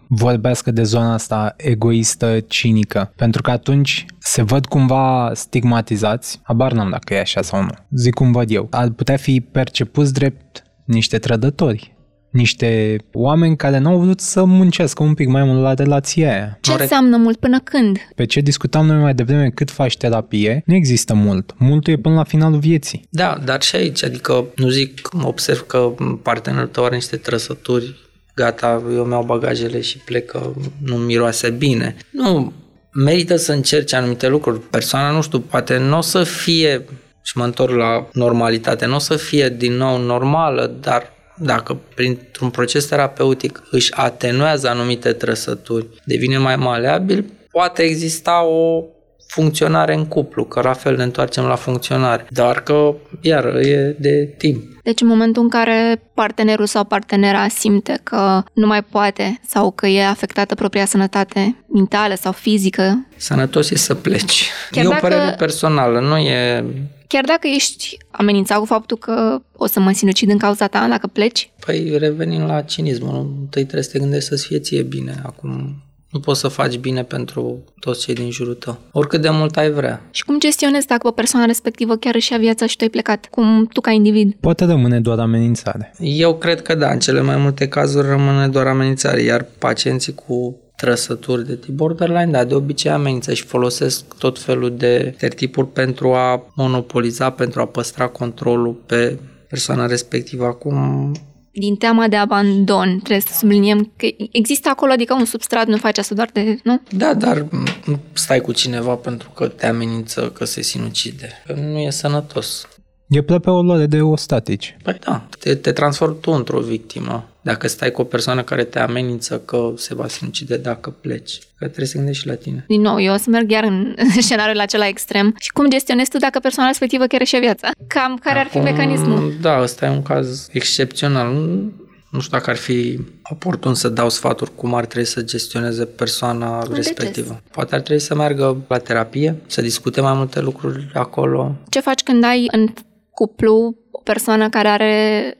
C: vorbească de zona asta egoistă, cinică, pentru că atunci se văd cumva stigmatizați, habar n-am dacă e așa sau nu, zic cum văd eu, ar putea fi percepuți drept niște trădători, niște oameni care n-au vrut să muncească un pic mai mult la relația aia.
B: Ce înseamnă mult? Până când?
C: Pe ce discutam noi mai devreme, cât faci terapie, nu există mult. Multul e până la finalul vieții.
A: Da, dar și aici, adică nu zic, observ că partenerul tău are niște trăsături, gata, eu mi-au bagajele și plec că nu miroase bine. Nu, merită să încerci anumite lucruri. Persoana, nu știu, poate nu o să fie, și mă întorc la normalitate, nu o să fie din nou normală, dar dacă printr-un proces terapeutic își atenuează anumite trăsături, devine mai maleabil, poate exista o funcționare în cuplu, că la fel ne întoarcem la funcționare. Dar că, iar, e de timp.
B: Deci în momentul în care partenerul sau partenera simte că nu mai poate sau că e afectată propria sănătate mentală sau fizică.
A: Sănătos e să pleci.
B: Chiar
A: e o
B: dacă-
A: părere personală, nu e...
B: Chiar dacă ești amenințat cu faptul că o să mă sinucid în cauza ta dacă pleci,
A: Păi revenim la cinism. Nu? Întâi trebuie să te gândești să-ți fie ție bine. Acum nu poți să faci bine pentru toți cei din jurul tău. Oricât de mult ai vrea.
B: și cum gestionezi dacă persoana respectivă chiar își ia viața și tu ai plecat? Cum tu ca individ?
C: Poate rămâne doar amenințare.
A: Eu cred că da, în cele mai multe cazuri rămâne doar amenințare, iar pacienții cu trăsături de tip borderline, da, de obicei amenință și folosesc tot felul de tertipuri pentru a monopoliza, pentru a păstra controlul pe persoana respectivă. Acum,
B: Din teama de abandon, trebuie să subliniem că există acolo, adică un substrat, nu faci asta doar de, nu?
A: da, dar nu stai cu cineva pentru că te amenință că se sinucide. Că nu e sănătos.
C: E prea pe o luare de ostatici.
A: Păi da, te, te transformi tu într-o victimă. Dacă stai cu o persoană care te amenință că se va sinucide dacă pleci, că trebuie să gândești și la tine.
B: Din nou, eu o să merg iar în scenariul acela extrem. Și cum gestionezi tu dacă persoana respectivă chiar și viața? Cam care ar fi
A: Acum,
B: mecanismul?
A: Da, ăsta e un caz excepțional. Nu, nu știu dacă ar fi oportun să dau sfaturi cum ar trebui să gestioneze persoana
B: Deces.
A: respectivă. Poate ar trebui să meargă la terapie, să discute mai multe lucruri acolo.
B: Ce faci când ai în cuplu o persoană care are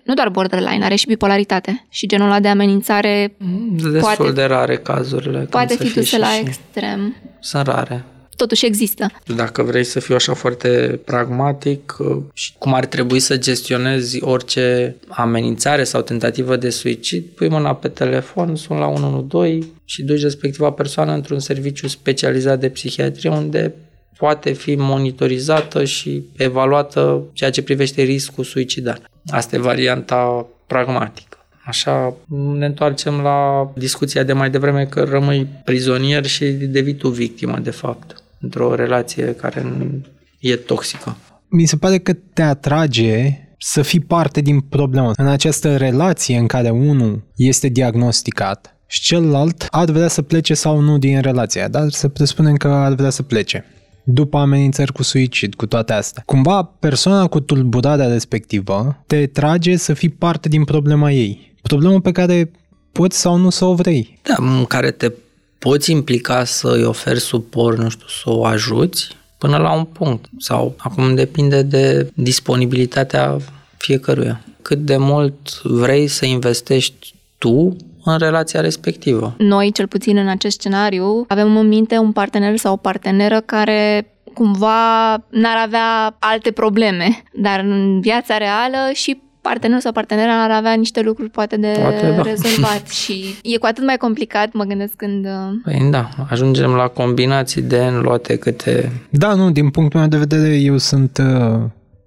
B: nu doar borderline, are și bipolaritate și genul ăla de amenințare
A: Destul
B: Poate-
A: de rare cazurile. când
B: poate
A: să
B: fi
A: fie
B: dusă
A: și-
B: la
A: și-
B: extrem.
A: Sunt rare.
B: Totuși există.
A: Dacă vrei să fiu așa foarte pragmatic uh, și cum ar trebui să gestionezi orice amenințare sau tentativă de suicid, pui mâna pe telefon, sun la 112 și duci respectiva persoană într-un serviciu specializat de psihiatrie unde poate fi monitorizată și evaluată ceea ce privește riscul suicidal. Asta e varianta pragmatică. Așa ne întoarcem la discuția de mai devreme că rămâi prizonier și devii tu victimă, de fapt, într-o relație care nu- e toxică.
C: Mi se pare că te atrage să fii parte din problemă. În această relație în care unul este diagnosticat și celălalt ar vrea să plece sau nu din relația, dar să presupunem că ar vrea să plece. După amenințări cu suicid, cu toate astea. Cumva persoana cu tulburarea respectivă te trage să fii parte din problema ei. Problemă pe care poți sau nu să o vrei.
A: Da, în care te poți implica să-i oferi suport, nu știu, să o ajuți până la un punct. Sau acum depinde de disponibilitatea fiecăruia. Cât de mult vrei să investești tu în relația respectivă.
B: Noi, cel puțin în acest scenariu, avem în minte un partener sau o parteneră care cumva n-ar avea alte probleme, dar în viața reală și partenerul sau partenera ar avea niște lucruri poate de
A: Poate, da.
B: rezolvat și e cu atât mai complicat, mă gândesc când... uh,
A: Păi da, ajungem la combinații de înluate câte...
C: Da, nu, din punctul meu de vedere, eu sunt uh,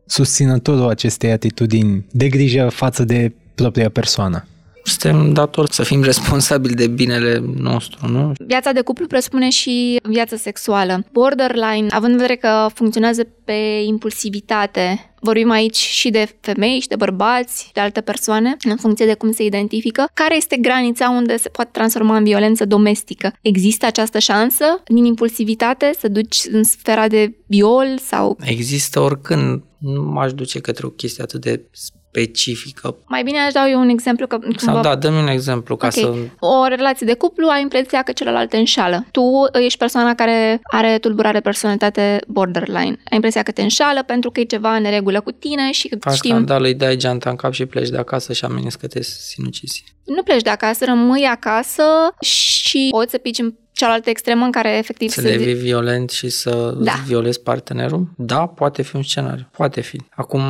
C: susținătorul acestei atitudini de grijă față de propria persoană.
A: Suntem datori să fim responsabili de binele nostru, nu?
B: Viața de cuplu presupune și viața sexuală. Borderline, având în vedere că funcționează pe impulsivitate, vorbim aici și de femei și de bărbați, de alte persoane, în funcție de cum se identifică. Care este granița unde se poate transforma în violență domestică? Există această șansă din impulsivitate să duci în sfera de viol sau
A: Există oricând, nu m-aș duce către o chestie atât de specifică.
B: mai bine aș dau eu un exemplu că
A: Sau da, dă-mi un exemplu ca
B: Ok.
A: să...
B: O relație de cuplu ai impresia că celălalt te înșală. Tu ești persoana care are tulburare de personalitate borderline. Ai impresia că te înșală pentru că e ceva în regulă cu tine și că
A: Faci
B: știm,
A: scandal, îi dai geanta în cap și pleci de acasă și ameninți că te sinucizi.
B: nu pleci de acasă, rămâi acasă și poți să pici în cealaltă extremă în care efectiv
A: Să
B: se...
A: devii violent și să
B: Da.
A: da. violezi partenerul? Da, poate fi un scenariu. Poate fi. Acum,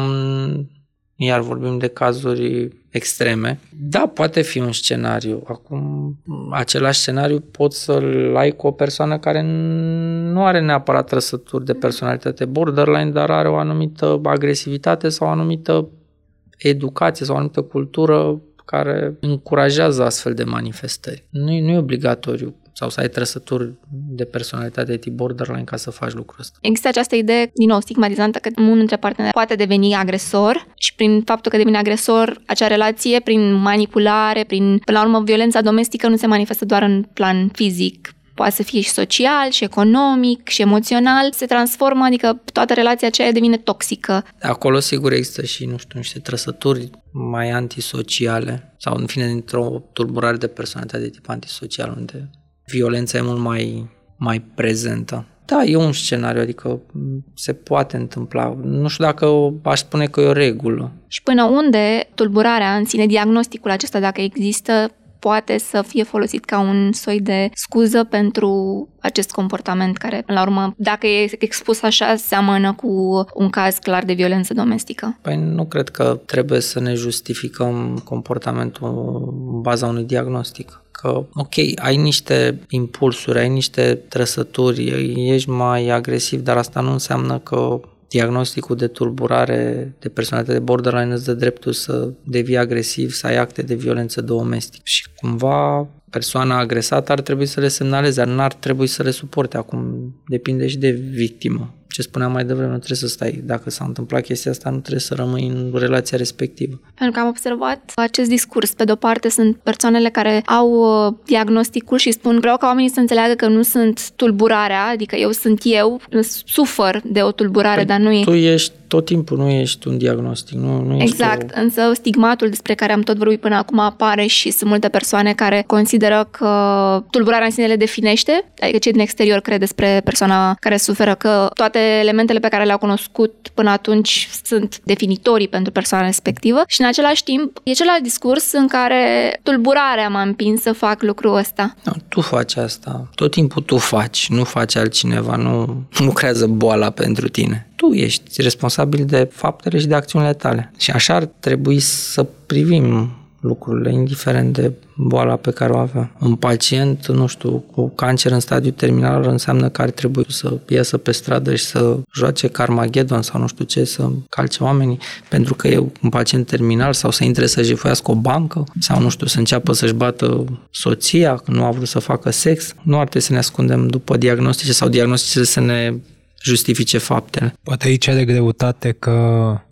A: iar vorbim de cazuri extreme. Da, poate fi un scenariu. Acum, același scenariu poți să-l ai cu o persoană care nu are neapărat trăsături de personalitate borderline, dar are o anumită agresivitate sau o anumită educație sau o anumită cultură care încurajează astfel de manifestări. Nu e, nu e obligatoriu sau să ai trăsături de personalitate de tip borderline ca să faci lucrul ăsta.
B: Există această idee, din nou, stigmatizantă că unul dintre parteneri poate deveni agresor și prin faptul că devine agresor, acea relație, prin manipulare, prin, până la urmă, violența domestică nu se manifestă doar în plan fizic, poate să fie și social, și economic, și emoțional, se transformă, adică toată relația aceea devine toxică.
A: Acolo sigur există și, nu știu, niște trăsături mai antisociale sau în fine dintr-o tulburare de personalitate de tip antisocial unde violența e mult mai, mai prezentă. Da, e un scenariu, adică se poate întâmpla. Nu știu dacă aș spune că e o regulă.
B: Și până unde tulburarea în sine, diagnosticul acesta, dacă există, poate să fie folosit ca un soi de scuză pentru acest comportament care, la urmă, dacă e expus așa, seamănă cu un caz clar de violență domestică.
A: Păi nu cred că trebuie să ne justificăm comportamentul în baza unui diagnostic. Că, ok, ai niște impulsuri, ai niște trăsături, ești mai agresiv, dar asta nu înseamnă că diagnosticul de tulburare de personalitate de borderline îți dă dreptul să devii agresiv, să ai acte de violență domestică. Și cumva persoana agresată ar trebui să le semnaleze, dar n-ar trebui să le suporte. Acum depinde și de victimă. Ce spuneam mai devreme, nu trebuie să stai. Dacă s-a întâmplat chestia asta, nu trebuie să rămâi în relația respectivă.
B: Pentru că am observat acest discurs. Pe de-o parte sunt persoanele care au uh, diagnosticul și spun vreau ca oamenii să înțeleagă că nu sunt tulburarea, adică eu sunt eu, sufăr de o tulburare, păi dar nu e...
A: Tu ești tot timpul, nu ești un diagnostic. Nu, nu ești
B: exact,
A: o...
B: însă stigmatul despre care am tot vorbit până acum apare și sunt multe persoane care consideră că tulburarea în sine le definește, adică cei din exterior cred despre persoana care suferă că toate elementele pe care le-au cunoscut până atunci sunt definitorii pentru persoana respectivă și în același timp e celălalt discurs în care tulburarea m-a împins să fac lucrul ăsta.
A: No, tu faci asta. Tot timpul tu faci, nu faci altcineva, nu, nu creează boala pentru tine tu ești responsabil de faptele și de acțiunile tale. Și așa ar trebui să privim lucrurile, indiferent de boala pe care o avea. Un pacient, nu știu, cu cancer în stadiu terminal înseamnă că ar trebui să iasă pe stradă și să joace Carmageddon sau nu știu ce, să calce oamenii, pentru că e un pacient terminal sau să intre să jefuiască o bancă sau nu știu, să înceapă să-și bată soția, că nu a vrut să facă sex. Nu ar trebui să ne ascundem după diagnostice sau diagnostice să ne justifice faptele.
C: Poate aici are greutate că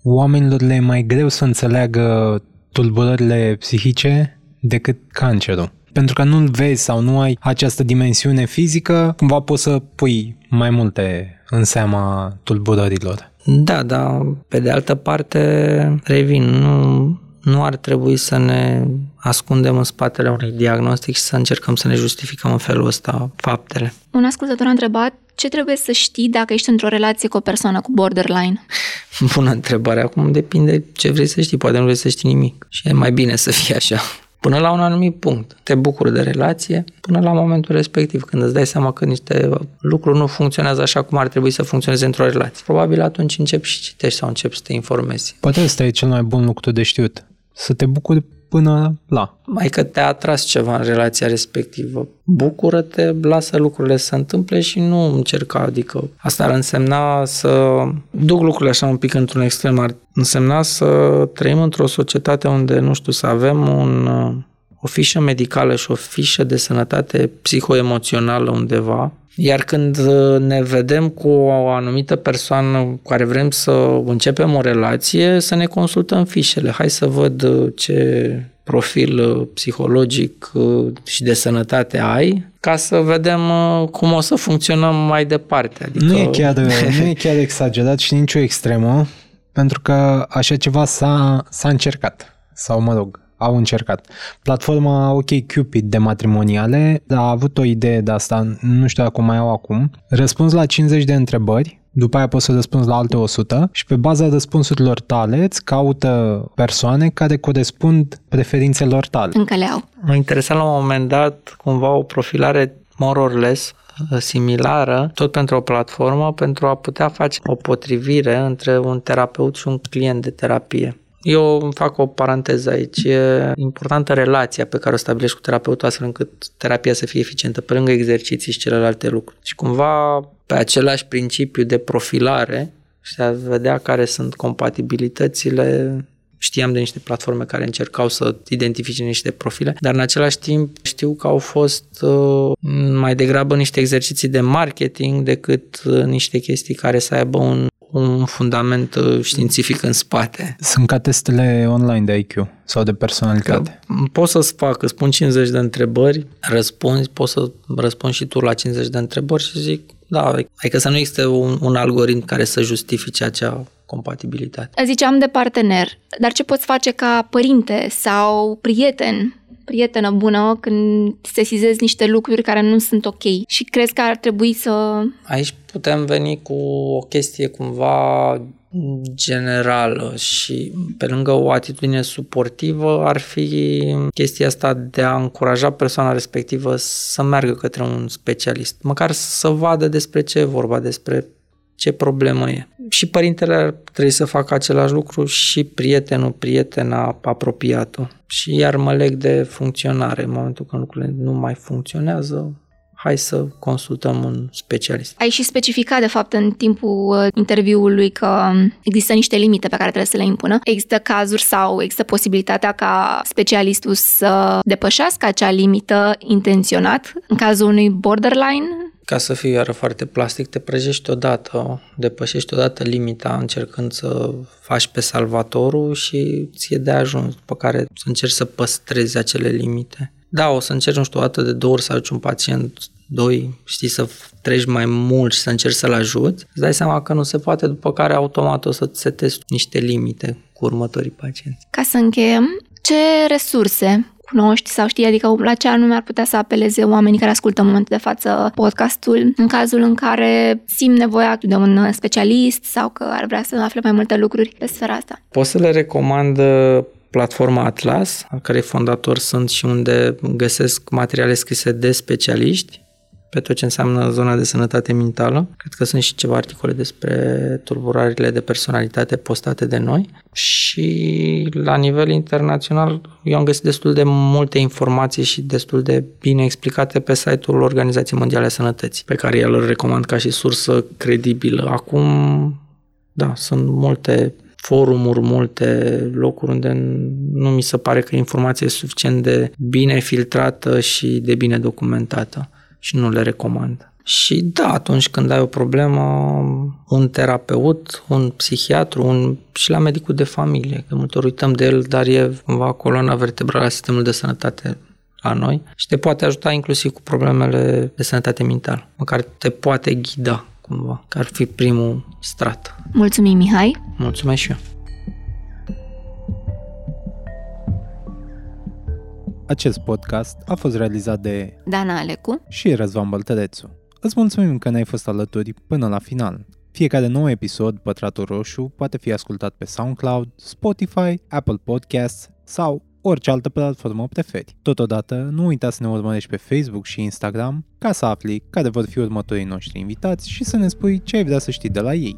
C: oamenilor le e mai greu să înțeleagă tulburările psihice decât cancerul. Pentru că nu-l vezi sau nu ai această dimensiune fizică, cumva poți să pui mai multe în seama tulburărilor.
A: Da, dar pe de altă parte, revin, nu, nu ar trebui să ne ascundem în spatele unui diagnostic și să încercăm să ne justificăm în felul ăsta faptele.
B: Un ascultător a întrebat ce trebuie să știi dacă ești într-o relație cu o persoană cu borderline?
A: Bună întrebare. Acum depinde ce vrei să știi. Poate nu vrei să știi nimic. Și e mai bine să fie așa. Până la un anumit punct. Te bucuri de relație până la momentul respectiv, când îți dai seama că niște lucruri nu funcționează așa cum ar trebui să funcționeze într-o relație. Probabil atunci începi și citești sau începi să te informezi.
C: Poate ăsta e cel mai bun lucru de știut. Să te bucuri până la.
A: Mai că te-a atras ceva în relația respectivă. Bucură-te, lasă lucrurile să se întâmple și nu încerca. Adică asta ar însemna să duc lucrurile așa un pic într-un extrem. Ar însemna să trăim într-o societate unde, nu știu, să avem un, o fișă medicală și o fișă de sănătate psihoemoțională undeva, iar când ne vedem cu o anumită persoană cu care vrem să începem o relație, să ne consultăm fișele. Hai să văd ce profil uh, psihologic uh, și de sănătate ai, ca să vedem uh, cum o să funcționăm mai departe.
C: Adică... Nu, e chiar, nu e chiar exagerat și nicio extremă, pentru că așa ceva s-a, s-a încercat. Sau, mă rog, au încercat. Platforma OK Cupid de matrimoniale a avut o idee de asta, nu știu dacă mai au acum. Răspuns la 50 de întrebări, după aia poți să răspunzi la alte 100 și pe baza răspunsurilor tale îți caută persoane care corespund preferințelor tale.
B: Încă le au.
A: Mă interesa la un moment dat cumva o profilare more or less similară, tot pentru o platformă, pentru a putea face o potrivire între un terapeut și un client de terapie. Eu îmi fac o paranteză aici. E importantă relația pe care o stabilești cu terapeutul astfel încât terapia să fie eficientă pe lângă exerciții și celelalte lucruri. Și cumva pe același principiu de profilare și a vedea care sunt compatibilitățile Știam de niște platforme care încercau să identifice niște profile, dar în același timp știu că au fost uh, mai degrabă niște exerciții de marketing decât uh, niște chestii care să aibă un un fundament uh, științific în spate.
C: Sunt ca testele online de IQ sau de personalitate.
A: Că poți să-ți fac, îți spun 50 de întrebări, răspunzi, poți să răspunzi și tu la 50 de întrebări și zic, da, adică să nu existe un, un algoritm care să justifice acea compatibilitate.
B: Ziceam de partener, dar ce poți face ca părinte sau prieten prietenă bună când sesizezi niște lucruri care nu sunt ok și crezi că ar trebui să...
A: Aici putem veni cu o chestie cumva generală și pe lângă o atitudine suportivă ar fi chestia asta de a încuraja persoana respectivă să meargă către un specialist, măcar să vadă despre ce e vorba, despre ce problemă e. Și părintele trebuie să facă același lucru și prietenul, prietena, apropiatul. Și iar mă leg de funcționare. În momentul când lucrurile nu mai funcționează, hai să consultăm un specialist.
B: Ai și specificat, de fapt, în timpul uh, interviului că există niște limite pe care trebuie să le impună. Există cazuri sau există posibilitatea ca specialistul să depășească acea limită intenționat în cazul unui borderline
A: Ca să fiu iară foarte plastic, te prăjești odată, depășești odată limita încercând să faci pe salvatorul și ție de ajuns, după care să încerci să păstrezi acele limite. Da, o să încerci, nu știu, o dată de două ori să aduci un pacient doi, știi, să treci mai mult și să încerci să-l ajuți, îți dai seama că nu se poate, după care automat o să-ți setezi niște limite cu următorii pacienți.
B: Ca să încheiem, ce resurse cunoști sau știi, adică la ce anume ar putea să apeleze oamenii care ascultă în momentul de față podcastul în cazul în care simt nevoia de un specialist sau că ar vrea să afle mai multe lucruri pe sfera asta.
A: Pot să le recomand uh, platforma Atlas, a cărei fondator sunt și unde găsesc materiale scrise de specialiști pe tot ce înseamnă zona de sănătate mentală. Cred că sunt și ceva articole despre tulburările de personalitate postate de noi și la nivel internațional eu am găsit destul de multe informații și destul de bine explicate pe site-ul Organizației Mondiale a Sănătății, pe care el îl recomand ca și sursă credibilă. Acum, da, sunt multe forumuri, multe locuri unde nu mi se pare că informația e suficient de bine filtrată și de bine documentată și nu le recomand. Și da, atunci când ai o problemă, un terapeut, un psihiatru, un, și la medicul de familie, că multe ori uităm de el, dar e cumva coloana vertebrală a sistemului de sănătate la noi și te poate ajuta inclusiv cu problemele de sănătate mentală, măcar te poate ghida cumva, că ar fi primul strat.
B: Mulțumim, Mihai!
A: Mulțumesc și eu!
C: Acest podcast a fost realizat de
B: Dana Alecu
C: și Răzvan Băltărețu. Îți mulțumim că ne-ai fost alături până la final. Fiecare nou episod, Pătratul Roșu, poate fi ascultat pe SoundCloud, Spotify, Apple Podcasts sau orice altă platformă preferi. Totodată, nu uita să ne urmărești pe Facebook și Instagram ca să afli care vor fi următorii noștri invitați și să ne spui ce ai vrea să știi de la ei.